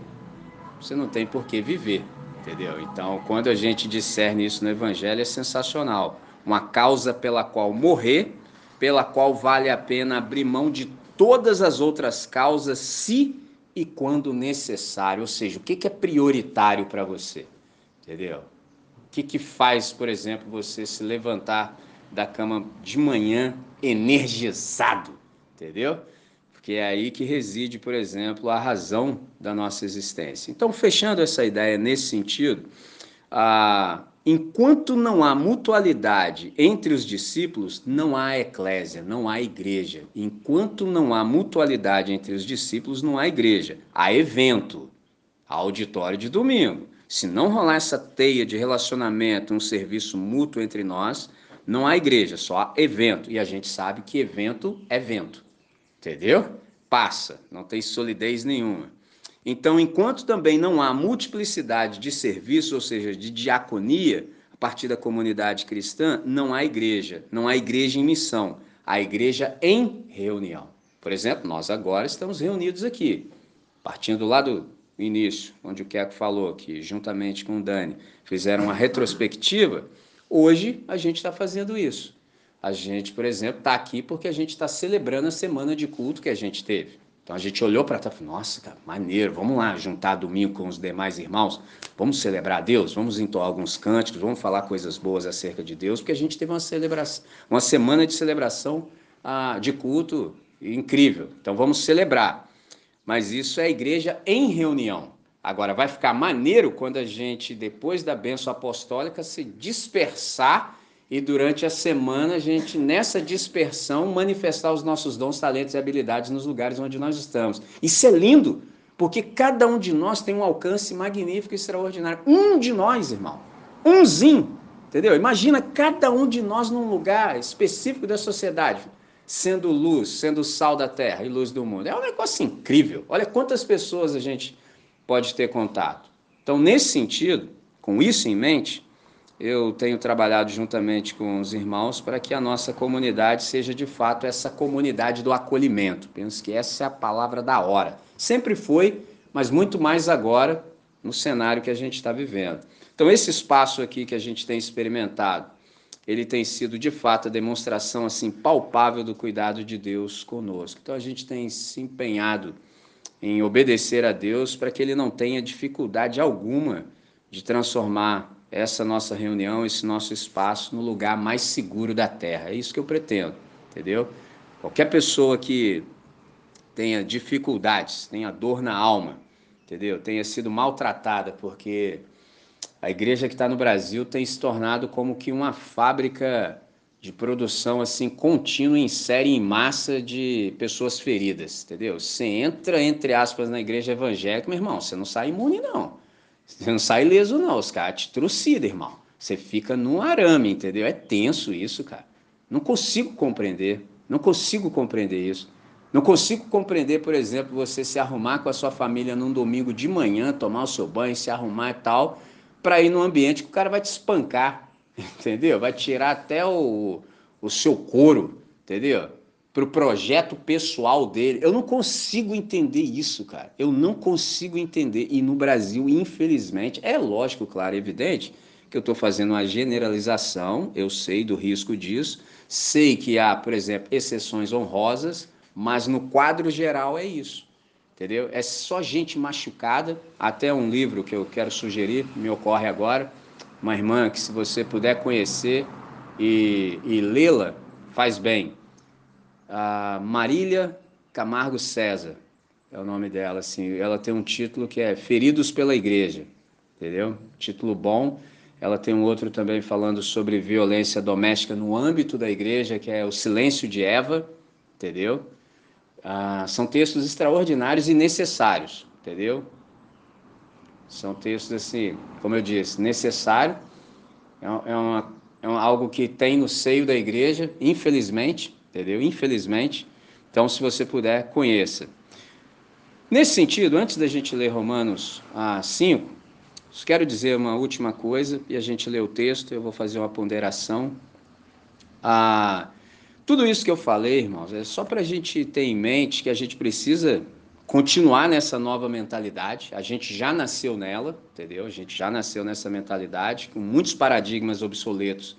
você não tem por que viver. Entendeu? Então, quando a gente discerne isso no Evangelho, é sensacional. Uma causa pela qual morrer, pela qual vale a pena abrir mão de todas as outras causas, se e quando necessário, ou seja, o que, é prioritário para você, entendeu? O que, que faz, por exemplo, você se levantar da cama de manhã energizado, entendeu? Porque é aí que reside, por exemplo, a razão da nossa existência. Então, fechando essa ideia nesse sentido, a Enquanto não há mutualidade entre os discípulos, não há eclésia, não há igreja. Enquanto não há mutualidade entre os discípulos, não há igreja. Há evento, há auditório de domingo. Se não rolar essa teia de relacionamento, um serviço mútuo entre nós, não há igreja, só há evento. E a gente sabe que evento é vento. Entendeu? Passa, não tem solidez nenhuma. Então, enquanto também não há multiplicidade de serviços, ou seja, de diaconia, a partir da comunidade cristã, não há igreja, não há igreja em missão, há igreja em reunião. Por exemplo, nós agora estamos reunidos aqui, partindo lá do início, onde o Keco falou que, juntamente com o Dani, fizeram uma retrospectiva. Hoje a gente está fazendo isso. A gente, por exemplo, está aqui porque a gente está celebrando a semana de culto que a gente teve. Então a gente olhou para trás nossa, cara, maneiro, vamos lá juntar domingo com os demais irmãos, vamos celebrar a Deus, vamos entoar alguns cânticos, vamos falar coisas boas acerca de Deus, porque a gente teve uma celebração, uma semana de celebração ah, de culto incrível. Então vamos celebrar. Mas isso é a igreja em reunião. Agora, vai ficar maneiro quando a gente, depois da bênção apostólica, se dispersar e durante a semana a gente, nessa dispersão, manifestar os nossos dons, talentos e habilidades nos lugares onde nós estamos. Isso é lindo, porque cada um de nós tem um alcance magnífico e extraordinário. Um de nós, irmão, umzinho, entendeu? Imagina cada um de nós num lugar específico da sociedade sendo luz, sendo sal da terra e luz do mundo. É um negócio incrível. Olha quantas pessoas a gente pode ter contato. Então, nesse sentido, com isso em mente, eu tenho trabalhado juntamente com os irmãos para que a nossa comunidade seja de fato essa comunidade do acolhimento. Penso que essa é a palavra da hora. Sempre foi, mas muito mais agora no cenário que a gente está vivendo. Então, esse espaço aqui que a gente tem experimentado, ele tem sido de fato a demonstração assim palpável do cuidado de Deus conosco. Então a gente tem se empenhado em obedecer a Deus para que ele não tenha dificuldade alguma de transformar essa nossa reunião, esse nosso espaço no lugar mais seguro da terra. É isso que eu pretendo, entendeu? Qualquer pessoa que tenha dificuldades, tenha dor na alma, entendeu? Tenha sido maltratada porque a igreja que está no Brasil tem se tornado como que uma fábrica de produção assim contínua em série em massa de pessoas feridas, entendeu? Você entra entre aspas na igreja evangélica, meu irmão, você não sai imune não. Você não sai ileso não, os caras te trucidam, irmão. Você fica num arame, entendeu? É tenso isso, cara. Não consigo compreender, não consigo compreender isso. Não consigo compreender, por exemplo, você se arrumar com a sua família num domingo de manhã, tomar o seu banho, se arrumar e tal, para ir num ambiente que o cara vai te espancar, entendeu? Vai tirar até o, o seu couro, entendeu? Para o projeto pessoal dele. Eu não consigo entender isso, cara. Eu não consigo entender. E no Brasil, infelizmente, é lógico, claro, evidente, que eu estou fazendo uma generalização, eu sei do risco disso, sei que há, por exemplo, exceções honrosas, mas no quadro geral é isso entendeu? É só gente machucada. Até um livro que eu quero sugerir, me ocorre agora, uma irmã que se você puder conhecer e, e lê-la, faz bem. A Marília Camargo César é o nome dela, assim. Ela tem um título que é Feridos pela Igreja, entendeu? Título bom. Ela tem um outro também falando sobre violência doméstica no âmbito da igreja, que é O Silêncio de Eva, entendeu? Ah, são textos extraordinários e necessários, entendeu? São textos assim, como eu disse, necessário. É, é, uma, é algo que tem no seio da igreja, infelizmente, entendeu? Infelizmente. Então, se você puder, conheça. Nesse sentido, antes da gente ler Romanos ah, 5, quero dizer uma última coisa, e a gente lê o texto, eu vou fazer uma ponderação. Ah, tudo isso que eu falei, irmãos, é só para a gente ter em mente que a gente precisa continuar nessa nova mentalidade. A gente já nasceu nela, entendeu? A gente já nasceu nessa mentalidade, com muitos paradigmas obsoletos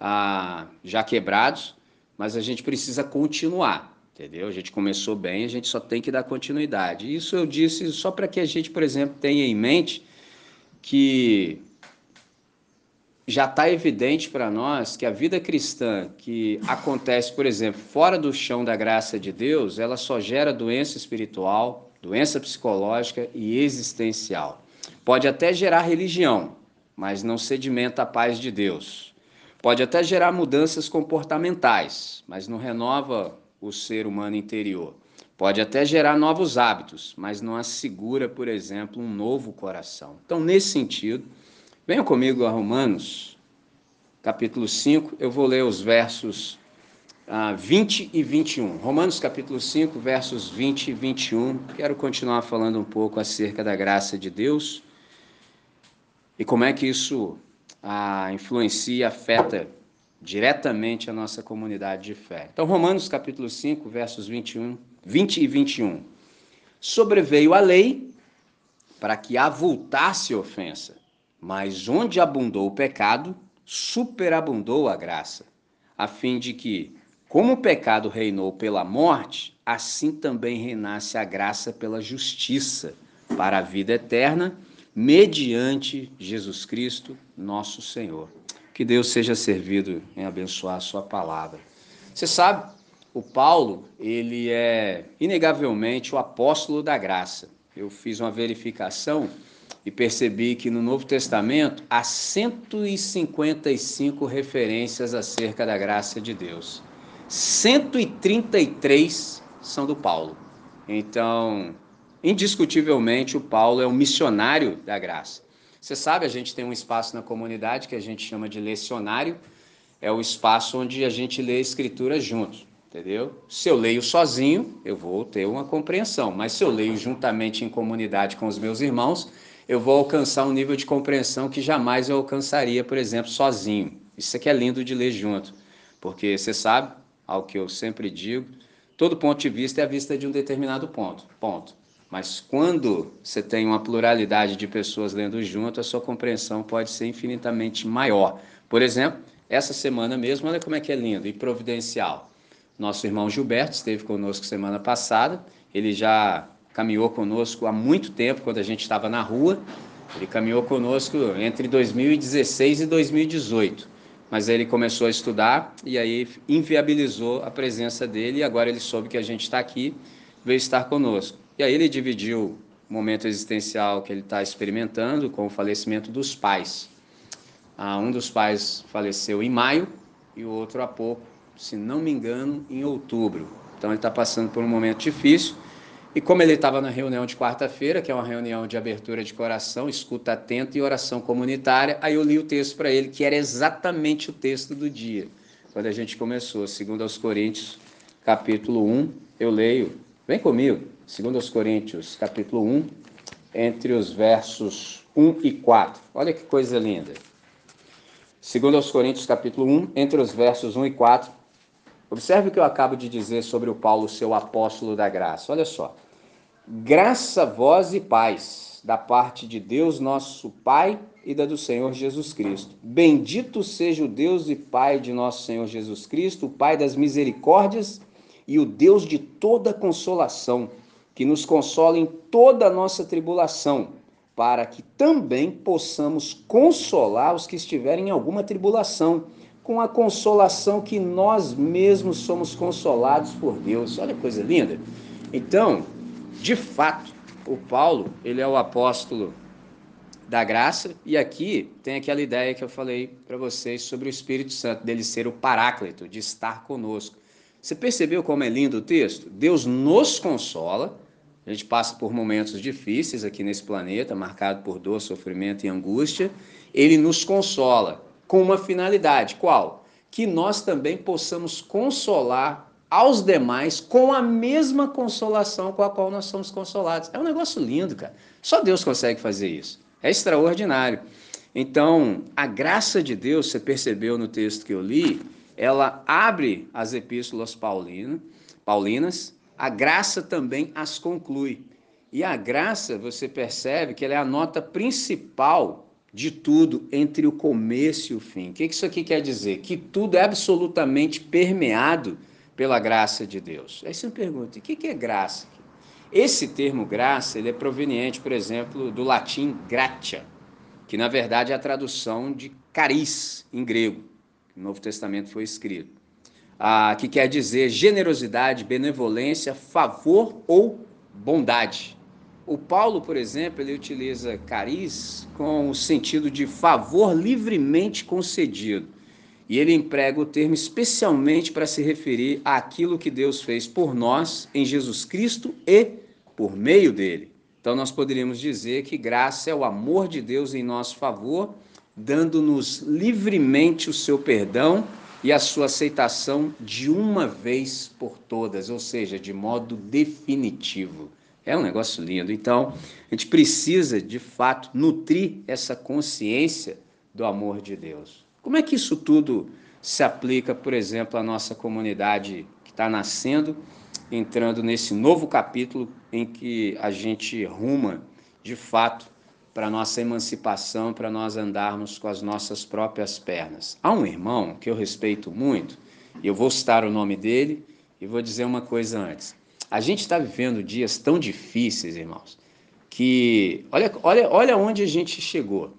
ah, já quebrados, mas a gente precisa continuar, entendeu? A gente começou bem, a gente só tem que dar continuidade. Isso eu disse só para que a gente, por exemplo, tenha em mente que já está evidente para nós que a vida cristã que acontece, por exemplo, fora do chão da graça de Deus, ela só gera doença espiritual, doença psicológica e existencial. Pode até gerar religião, mas não sedimenta a paz de Deus. Pode até gerar mudanças comportamentais, mas não renova o ser humano interior. Pode até gerar novos hábitos, mas não assegura, por exemplo, um novo coração. Então, nesse sentido, Venham comigo a Romanos, capítulo 5, eu vou ler os versos ah, 20 e 21. Romanos, capítulo 5, versos 20 e 21. Quero continuar falando um pouco acerca da graça de Deus e como é que isso a, influencia afeta diretamente a nossa comunidade de fé. Então, Romanos capítulo 5, versos 21, 20 e 21. Sobreveio a lei para que avultasse ofensa, mas onde abundou o pecado, superabundou a graça, a fim de que, como o pecado reinou pela morte, assim também reinasse a graça pela justiça, para a vida eterna, mediante Jesus Cristo, nosso Senhor. Que Deus seja servido em abençoar a sua palavra. Você sabe, o Paulo, ele é inegavelmente o apóstolo da graça. Eu fiz uma verificação e percebi que no Novo Testamento há 155 referências acerca da graça de Deus. 133 são do Paulo. Então, indiscutivelmente, o Paulo é um missionário da graça. Você sabe, a gente tem um espaço na comunidade que a gente chama de lecionário, é o espaço onde a gente lê a escritura juntos, entendeu? Se eu leio sozinho, eu vou ter uma compreensão, mas se eu leio juntamente em comunidade com os meus irmãos, eu vou alcançar um nível de compreensão que jamais eu alcançaria, por exemplo, sozinho. Isso aqui é lindo de ler junto, porque você sabe, ao que eu sempre digo, todo ponto de vista é a vista de um determinado ponto. Ponto. Mas quando você tem uma pluralidade de pessoas lendo junto, a sua compreensão pode ser infinitamente maior. Por exemplo, essa semana mesmo, olha como é que é lindo e providencial. Nosso irmão Gilberto esteve conosco semana passada, ele já caminhou conosco há muito tempo, quando a gente estava na rua, ele caminhou conosco entre 2016 e 2018. Mas ele começou a estudar e aí inviabilizou a presença dele e agora ele soube que a gente está aqui, veio estar conosco. E aí ele dividiu o momento existencial que ele está experimentando com o falecimento dos pais. Ah, um dos pais faleceu em maio e o outro há pouco, se não me engano, em outubro. Então ele está passando por um momento difícil. E como ele estava na reunião de quarta-feira, que é uma reunião de abertura de coração, escuta atenta e oração comunitária, aí eu li o texto para ele, que era exatamente o texto do dia, quando a gente começou, segundo aos Coríntios, capítulo 1, eu leio, vem comigo, segundo aos Coríntios, capítulo 1, entre os versos 1 e 4. Olha que coisa linda. Segundo aos Coríntios, capítulo 1, entre os versos 1 e 4. Observe o que eu acabo de dizer sobre o Paulo, seu apóstolo da graça. Olha só. Graça, vós e paz, da parte de Deus, nosso Pai, e da do Senhor Jesus Cristo. Bendito seja o Deus e Pai de nosso Senhor Jesus Cristo, o Pai das misericórdias e o Deus de toda consolação que nos consola em toda a nossa tribulação, para que também possamos consolar os que estiverem em alguma tribulação, com a consolação que nós mesmos somos consolados por Deus. Olha que coisa linda. Então, de fato, o Paulo, ele é o apóstolo da graça, e aqui tem aquela ideia que eu falei para vocês sobre o Espírito Santo, dele ser o paráclito, de estar conosco. Você percebeu como é lindo o texto? Deus nos consola, a gente passa por momentos difíceis aqui nesse planeta, marcado por dor, sofrimento e angústia. Ele nos consola com uma finalidade, qual? Que nós também possamos consolar aos demais com a mesma consolação com a qual nós somos consolados. É um negócio lindo, cara. Só Deus consegue fazer isso. É extraordinário. Então, a graça de Deus, você percebeu no texto que eu li, ela abre as epístolas paulinas a graça também as conclui. E a graça, você percebe que ela é a nota principal de tudo entre o começo e o fim. O que isso aqui quer dizer? Que tudo é absolutamente permeado pela graça de Deus. Aí você me pergunta, o que é graça? Esse termo graça, ele é proveniente, por exemplo, do latim gratia, que na verdade é a tradução de caris em grego. O Novo Testamento foi escrito ah, que quer dizer generosidade, benevolência, favor ou bondade. O Paulo, por exemplo, ele utiliza cariz com o sentido de favor livremente concedido. E ele emprega o termo especialmente para se referir àquilo que Deus fez por nós em Jesus Cristo e por meio dele. Então nós poderíamos dizer que graça é o amor de Deus em nosso favor, dando-nos livremente o seu perdão e a sua aceitação de uma vez por todas, ou seja, de modo definitivo. É um negócio lindo. Então, a gente precisa, de fato, nutrir essa consciência do amor de Deus. Como é que isso tudo se aplica, por exemplo, à nossa comunidade que está nascendo, entrando nesse novo capítulo em que a gente ruma, de fato, para nossa emancipação, para nós andarmos com as nossas próprias pernas. Há um irmão que eu respeito muito, e eu vou citar o nome dele e vou dizer uma coisa antes. A gente está vivendo dias tão difíceis, irmãos, que olha, olha, olha onde a gente chegou.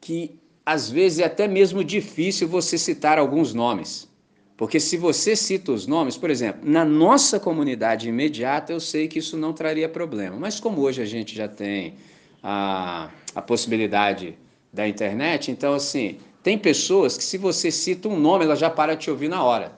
Que às vezes é até mesmo difícil você citar alguns nomes. Porque se você cita os nomes, por exemplo, na nossa comunidade imediata, eu sei que isso não traria problema. Mas como hoje a gente já tem a, a possibilidade da internet, então assim, tem pessoas que se você cita um nome, ela já para de te ouvir na hora.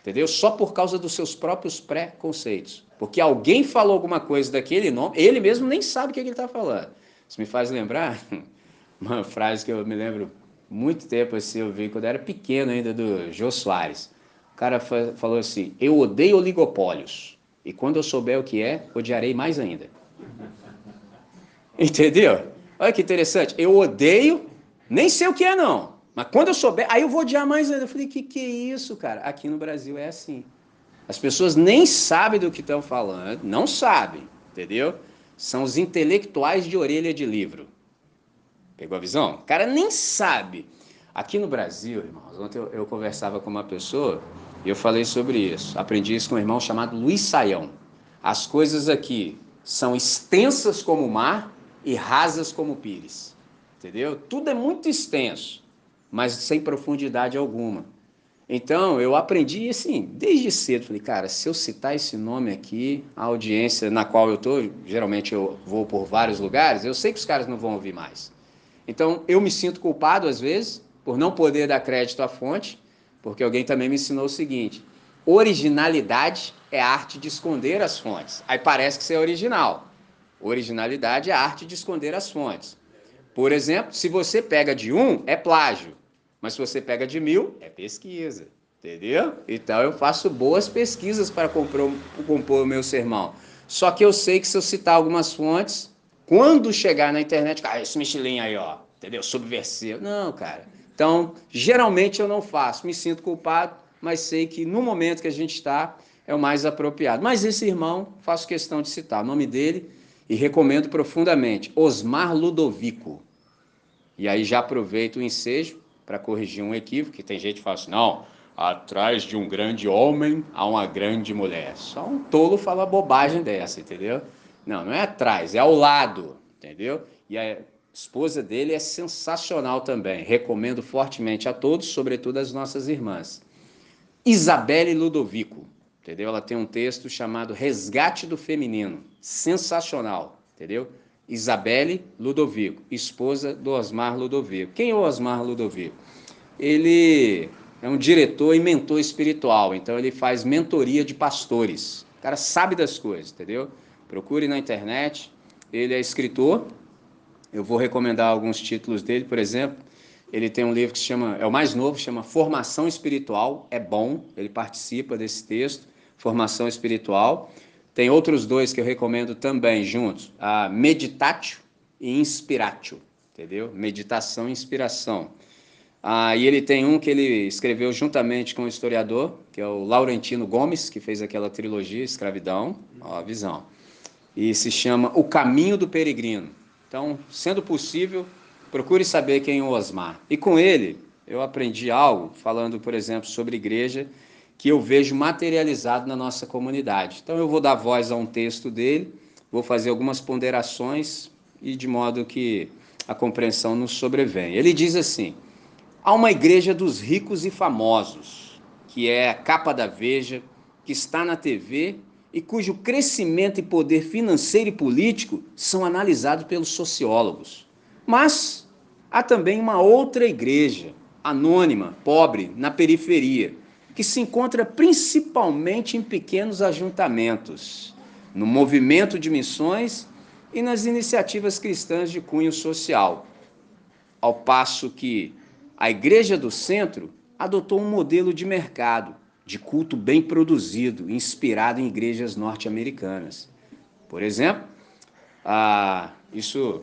Entendeu? Só por causa dos seus próprios preconceitos. Porque alguém falou alguma coisa daquele nome, ele mesmo nem sabe o que ele está falando. Isso me faz lembrar uma frase que eu me lembro muito tempo assim, eu vi quando era pequeno ainda, do Jô Soares. O cara falou assim: Eu odeio oligopólios. E quando eu souber o que é, odiarei mais ainda. Entendeu? Olha que interessante. Eu odeio, nem sei o que é, não. Mas quando eu souber, aí eu vou odiar mais ainda. Eu falei, que que é isso, cara? Aqui no Brasil é assim. As pessoas nem sabem do que estão falando, não sabem, entendeu? São os intelectuais de orelha de livro. Pegou a visão? O cara nem sabe. Aqui no Brasil, irmãos, ontem eu, eu conversava com uma pessoa e eu falei sobre isso. Aprendi isso com um irmão chamado Luiz Saião. As coisas aqui são extensas como o mar e rasas como pires. Entendeu? Tudo é muito extenso, mas sem profundidade alguma. Então, eu aprendi assim, desde cedo, falei, cara, se eu citar esse nome aqui, a audiência na qual eu estou, geralmente eu vou por vários lugares, eu sei que os caras não vão ouvir mais. Então, eu me sinto culpado às vezes por não poder dar crédito à fonte, porque alguém também me ensinou o seguinte: originalidade é a arte de esconder as fontes. Aí parece que você é original. Originalidade é a arte de esconder as fontes. Por exemplo, se você pega de um, é plágio. Mas se você pega de mil, é pesquisa. Entendeu? Então eu faço boas pesquisas para compor, compor o meu sermão. Só que eu sei que se eu citar algumas fontes, quando chegar na internet, ah, esse Michelin aí, ó, entendeu? Subversivo. Não, cara. Então, geralmente eu não faço, me sinto culpado, mas sei que no momento que a gente está é o mais apropriado. Mas esse irmão, faço questão de citar o nome dele e recomendo profundamente, Osmar Ludovico. E aí já aproveito o ensejo para corrigir um equívoco, que tem gente que fala assim, não, atrás de um grande homem há uma grande mulher. Só um tolo fala bobagem dessa, entendeu? Não, não é atrás, é ao lado, entendeu? E a esposa dele é sensacional também. Recomendo fortemente a todos, sobretudo as nossas irmãs. Isabelle Ludovico, entendeu? Ela tem um texto chamado Resgate do Feminino, sensacional, entendeu? Isabelle Ludovico, esposa do Osmar Ludovico. Quem é o Osmar Ludovico? Ele é um diretor e mentor espiritual, então ele faz mentoria de pastores. O cara sabe das coisas, entendeu? Procure na internet. Ele é escritor. Eu vou recomendar alguns títulos dele, por exemplo. Ele tem um livro que se chama, é o mais novo, chama Formação Espiritual. É bom, ele participa desse texto, Formação Espiritual. Tem outros dois que eu recomendo também juntos, a Meditatio e Inspiratio, entendeu? Meditação e inspiração. Ah, e ele tem um que ele escreveu juntamente com o historiador, que é o Laurentino Gomes, que fez aquela trilogia Escravidão, ó, a visão. E se chama O Caminho do Peregrino. Então, sendo possível, procure saber quem é o Osmar. E com ele, eu aprendi algo, falando, por exemplo, sobre igreja, que eu vejo materializado na nossa comunidade. Então eu vou dar voz a um texto dele, vou fazer algumas ponderações e de modo que a compreensão nos sobrevém. Ele diz assim: há uma igreja dos ricos e famosos, que é a capa da Veja, que está na TV e cujo crescimento e poder financeiro e político são analisados pelos sociólogos. Mas há também uma outra igreja, anônima, pobre, na periferia, que se encontra principalmente em pequenos ajuntamentos, no movimento de missões e nas iniciativas cristãs de cunho social. Ao passo que a Igreja do Centro adotou um modelo de mercado, de culto bem produzido, inspirado em igrejas norte-americanas. Por exemplo, ah, isso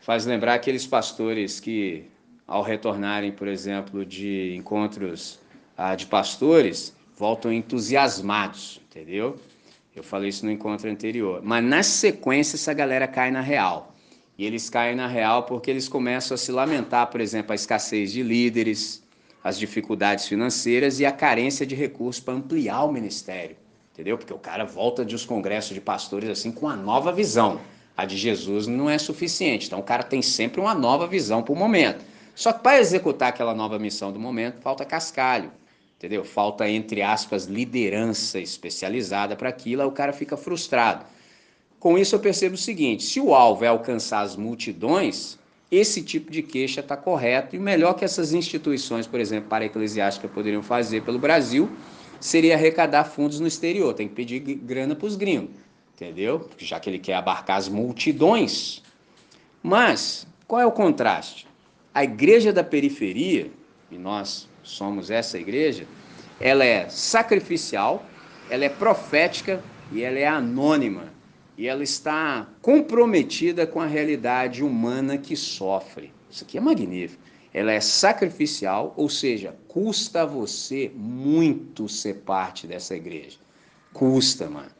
faz lembrar aqueles pastores que ao retornarem, por exemplo, de encontros ah, de pastores, voltam entusiasmados, entendeu? Eu falei isso no encontro anterior. Mas na sequência, essa galera cai na real. E eles caem na real porque eles começam a se lamentar, por exemplo, a escassez de líderes, as dificuldades financeiras e a carência de recursos para ampliar o ministério. Entendeu? Porque o cara volta de os congressos de pastores assim com uma nova visão. A de Jesus não é suficiente. Então o cara tem sempre uma nova visão para o momento. Só que para executar aquela nova missão do momento, falta cascalho. Entendeu? Falta, entre aspas, liderança especializada para aquilo, aí o cara fica frustrado. Com isso eu percebo o seguinte: se o alvo é alcançar as multidões, esse tipo de queixa está correto e melhor que essas instituições, por exemplo, para eclesiástica poderiam fazer pelo Brasil, seria arrecadar fundos no exterior. Tem que pedir grana para os gringos, entendeu? Já que ele quer abarcar as multidões. Mas qual é o contraste? A igreja da periferia, e nós somos essa igreja, ela é sacrificial, ela é profética e ela é anônima. E ela está comprometida com a realidade humana que sofre. Isso aqui é magnífico. Ela é sacrificial, ou seja, custa a você muito ser parte dessa igreja. Custa, mano.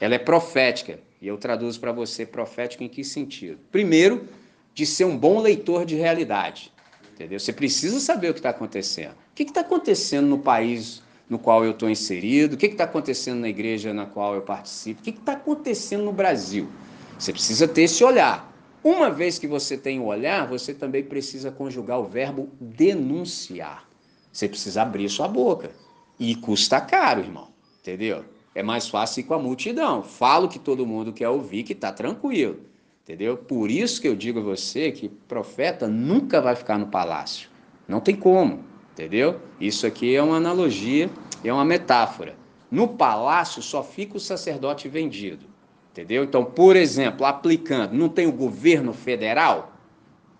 Ela é profética. E eu traduzo para você profética em que sentido? Primeiro, de ser um bom leitor de realidade. Entendeu? Você precisa saber o que está acontecendo. O que está acontecendo no país no qual eu estou inserido? O que está acontecendo na igreja na qual eu participo? O que está acontecendo no Brasil? Você precisa ter esse olhar. Uma vez que você tem o olhar, você também precisa conjugar o verbo denunciar. Você precisa abrir sua boca. E custa caro, irmão. Entendeu? É mais fácil ir com a multidão. Falo que todo mundo quer ouvir, que está tranquilo. Entendeu? Por isso que eu digo a você que profeta nunca vai ficar no palácio. Não tem como. Entendeu? Isso aqui é uma analogia, é uma metáfora. No palácio só fica o sacerdote vendido. Entendeu? Então, por exemplo, aplicando, não tem o governo federal?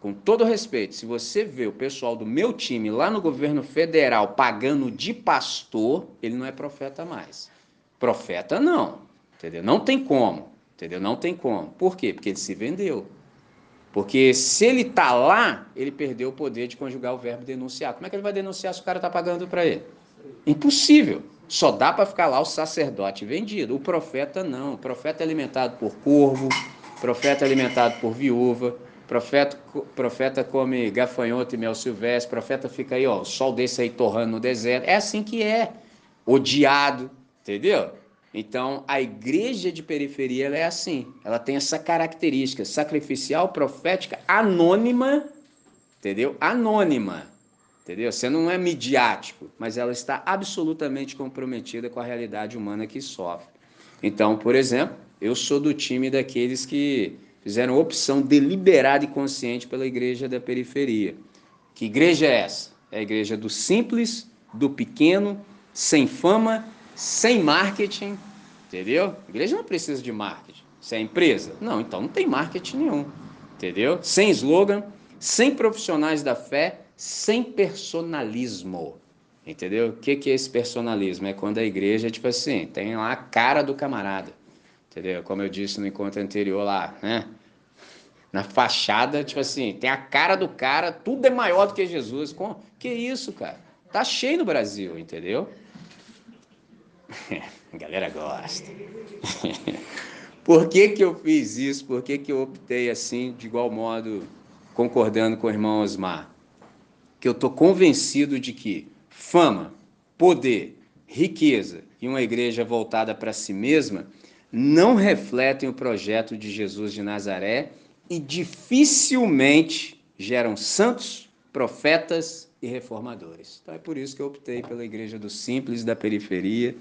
Com todo respeito, se você vê o pessoal do meu time lá no governo federal pagando de pastor, ele não é profeta mais. Profeta não, entendeu? Não tem como, entendeu? Não tem como. Por quê? Porque ele se vendeu. Porque se ele está lá, ele perdeu o poder de conjugar o verbo denunciar. Como é que ele vai denunciar se o cara está pagando para ele? Impossível. Só dá para ficar lá o sacerdote vendido. O profeta não. O profeta é alimentado por corvo, profeta é alimentado por viúva, Profeta, profeta come gafanhoto e mel silvestre, profeta fica aí, ó, o sol desse aí torrando no deserto. É assim que é. Odiado, entendeu? Então, a igreja de periferia é assim. Ela tem essa característica sacrificial, profética, anônima, entendeu? Anônima, entendeu? Você não é midiático, mas ela está absolutamente comprometida com a realidade humana que sofre. Então, por exemplo, eu sou do time daqueles que fizeram opção deliberada e consciente pela igreja da periferia. Que igreja é essa? É a igreja do simples, do pequeno, sem fama, sem marketing, entendeu? A igreja não precisa de marketing. Se é empresa? Não, então não tem marketing nenhum, entendeu? Sem slogan, sem profissionais da fé, sem personalismo. Entendeu? O que, que é esse personalismo? É quando a igreja, tipo assim, tem lá a cara do camarada. Entendeu? Como eu disse no encontro anterior lá, né? Na fachada, tipo assim, tem a cara do cara, tudo é maior do que Jesus. Que isso, cara? Tá cheio no Brasil, entendeu? a galera gosta. Por que, que eu fiz isso? Por que, que eu optei assim, de igual modo, concordando com o irmão Osmar? Que eu estou convencido de que fama, poder, riqueza e uma igreja voltada para si mesma não refletem o projeto de Jesus de Nazaré e dificilmente geram santos, profetas e reformadores. Então é por isso que eu optei pela igreja do simples, da periferia,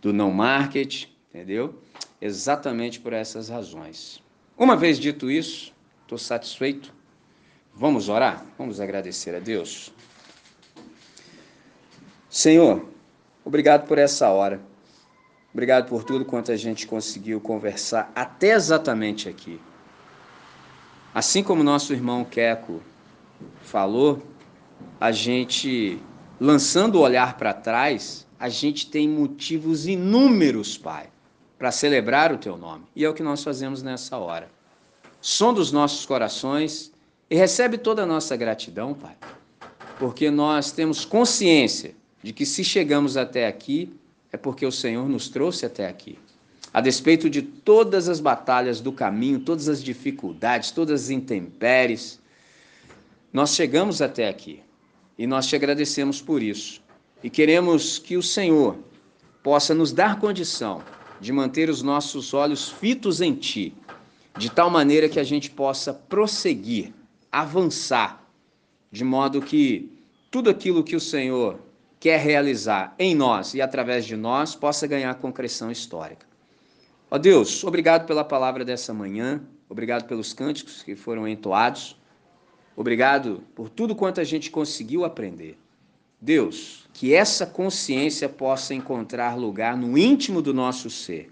do não market, entendeu? Exatamente por essas razões. Uma vez dito isso, estou satisfeito. Vamos orar? Vamos agradecer a Deus. Senhor, obrigado por essa hora. Obrigado por tudo quanto a gente conseguiu conversar até exatamente aqui. Assim como nosso irmão Queco falou, a gente, lançando o olhar para trás, a gente tem motivos inúmeros, Pai, para celebrar o Teu nome. E é o que nós fazemos nessa hora. Som dos nossos corações E recebe toda a nossa gratidão, Pai, porque nós temos consciência de que se chegamos até aqui é porque o Senhor nos trouxe até aqui. A despeito de todas as batalhas do caminho, todas as dificuldades, todas as intempéries, nós chegamos até aqui e nós te agradecemos por isso. E queremos que o Senhor possa nos dar condição de manter os nossos olhos fitos em Ti, de tal maneira que a gente possa prosseguir, avançar, de modo que tudo aquilo que o Senhor quer realizar em nós e através de nós possa ganhar concreção histórica. Ó Deus, obrigado pela palavra dessa manhã, obrigado pelos cânticos que foram entoados, obrigado por tudo quanto a gente conseguiu aprender. Deus, que essa consciência possa encontrar lugar no íntimo do nosso ser,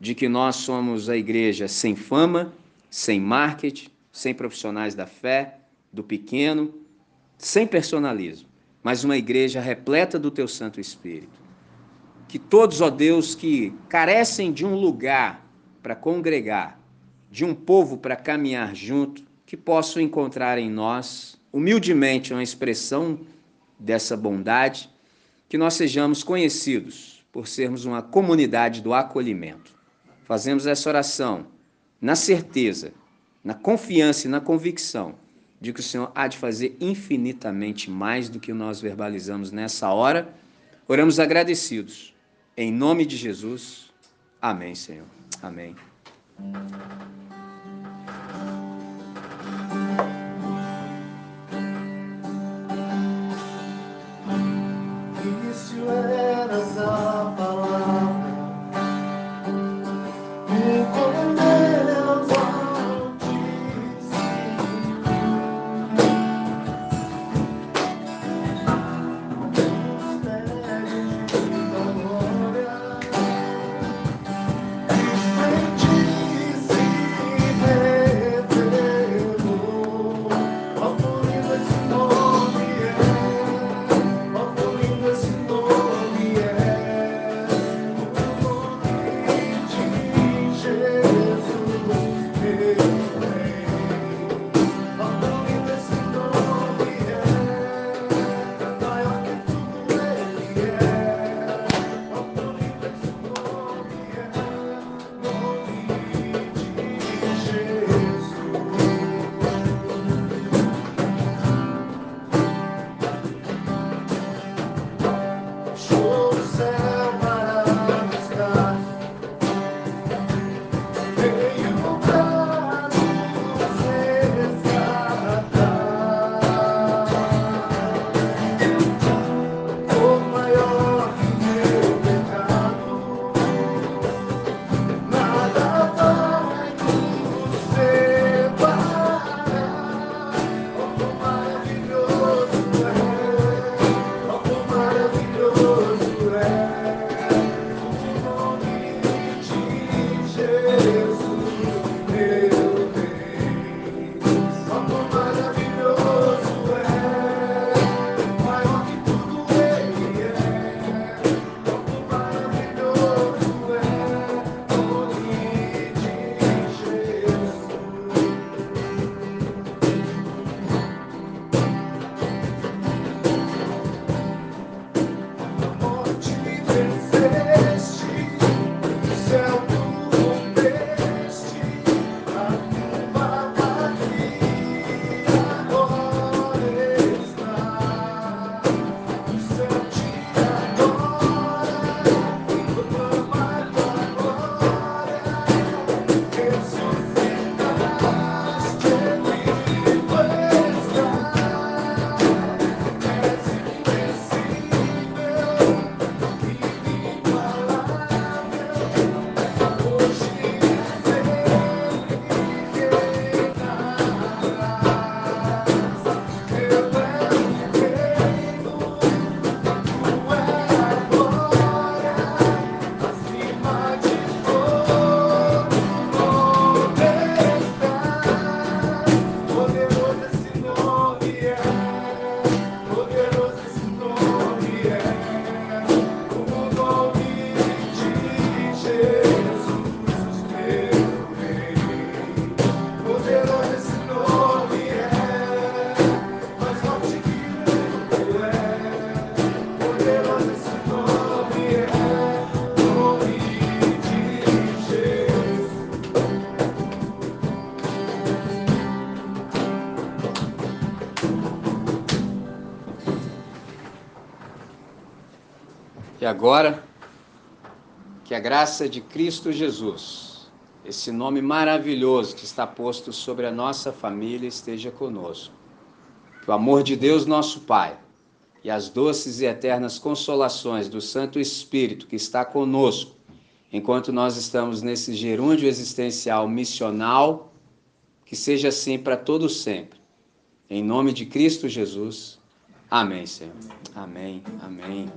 de que nós somos a igreja sem fama, sem marketing, sem profissionais da fé, do pequeno, sem personalismo, mas uma igreja repleta do teu Santo Espírito. Que todos, ó Deus, que carecem de um lugar para congregar, de um povo para caminhar junto, que possam encontrar em nós, humildemente, uma expressão dessa bondade, que nós sejamos conhecidos por sermos uma comunidade do acolhimento. Fazemos essa oração na certeza, na confiança e na convicção de que o Senhor há de fazer infinitamente mais do que nós verbalizamos nessa hora. Oramos agradecidos. Em nome de Jesus. Amém, Senhor. Amém. verdadeiras the palavra. E agora, que a graça de Cristo Jesus, esse nome maravilhoso que está posto sobre a nossa família, esteja conosco. Que o amor de Deus, nosso Pai, e as doces e eternas consolações do Santo Espírito que está conosco, enquanto nós estamos nesse gerúndio existencial missional, que seja assim para todos sempre. Em nome de Cristo Jesus. Amém, Senhor. Amém. Amém.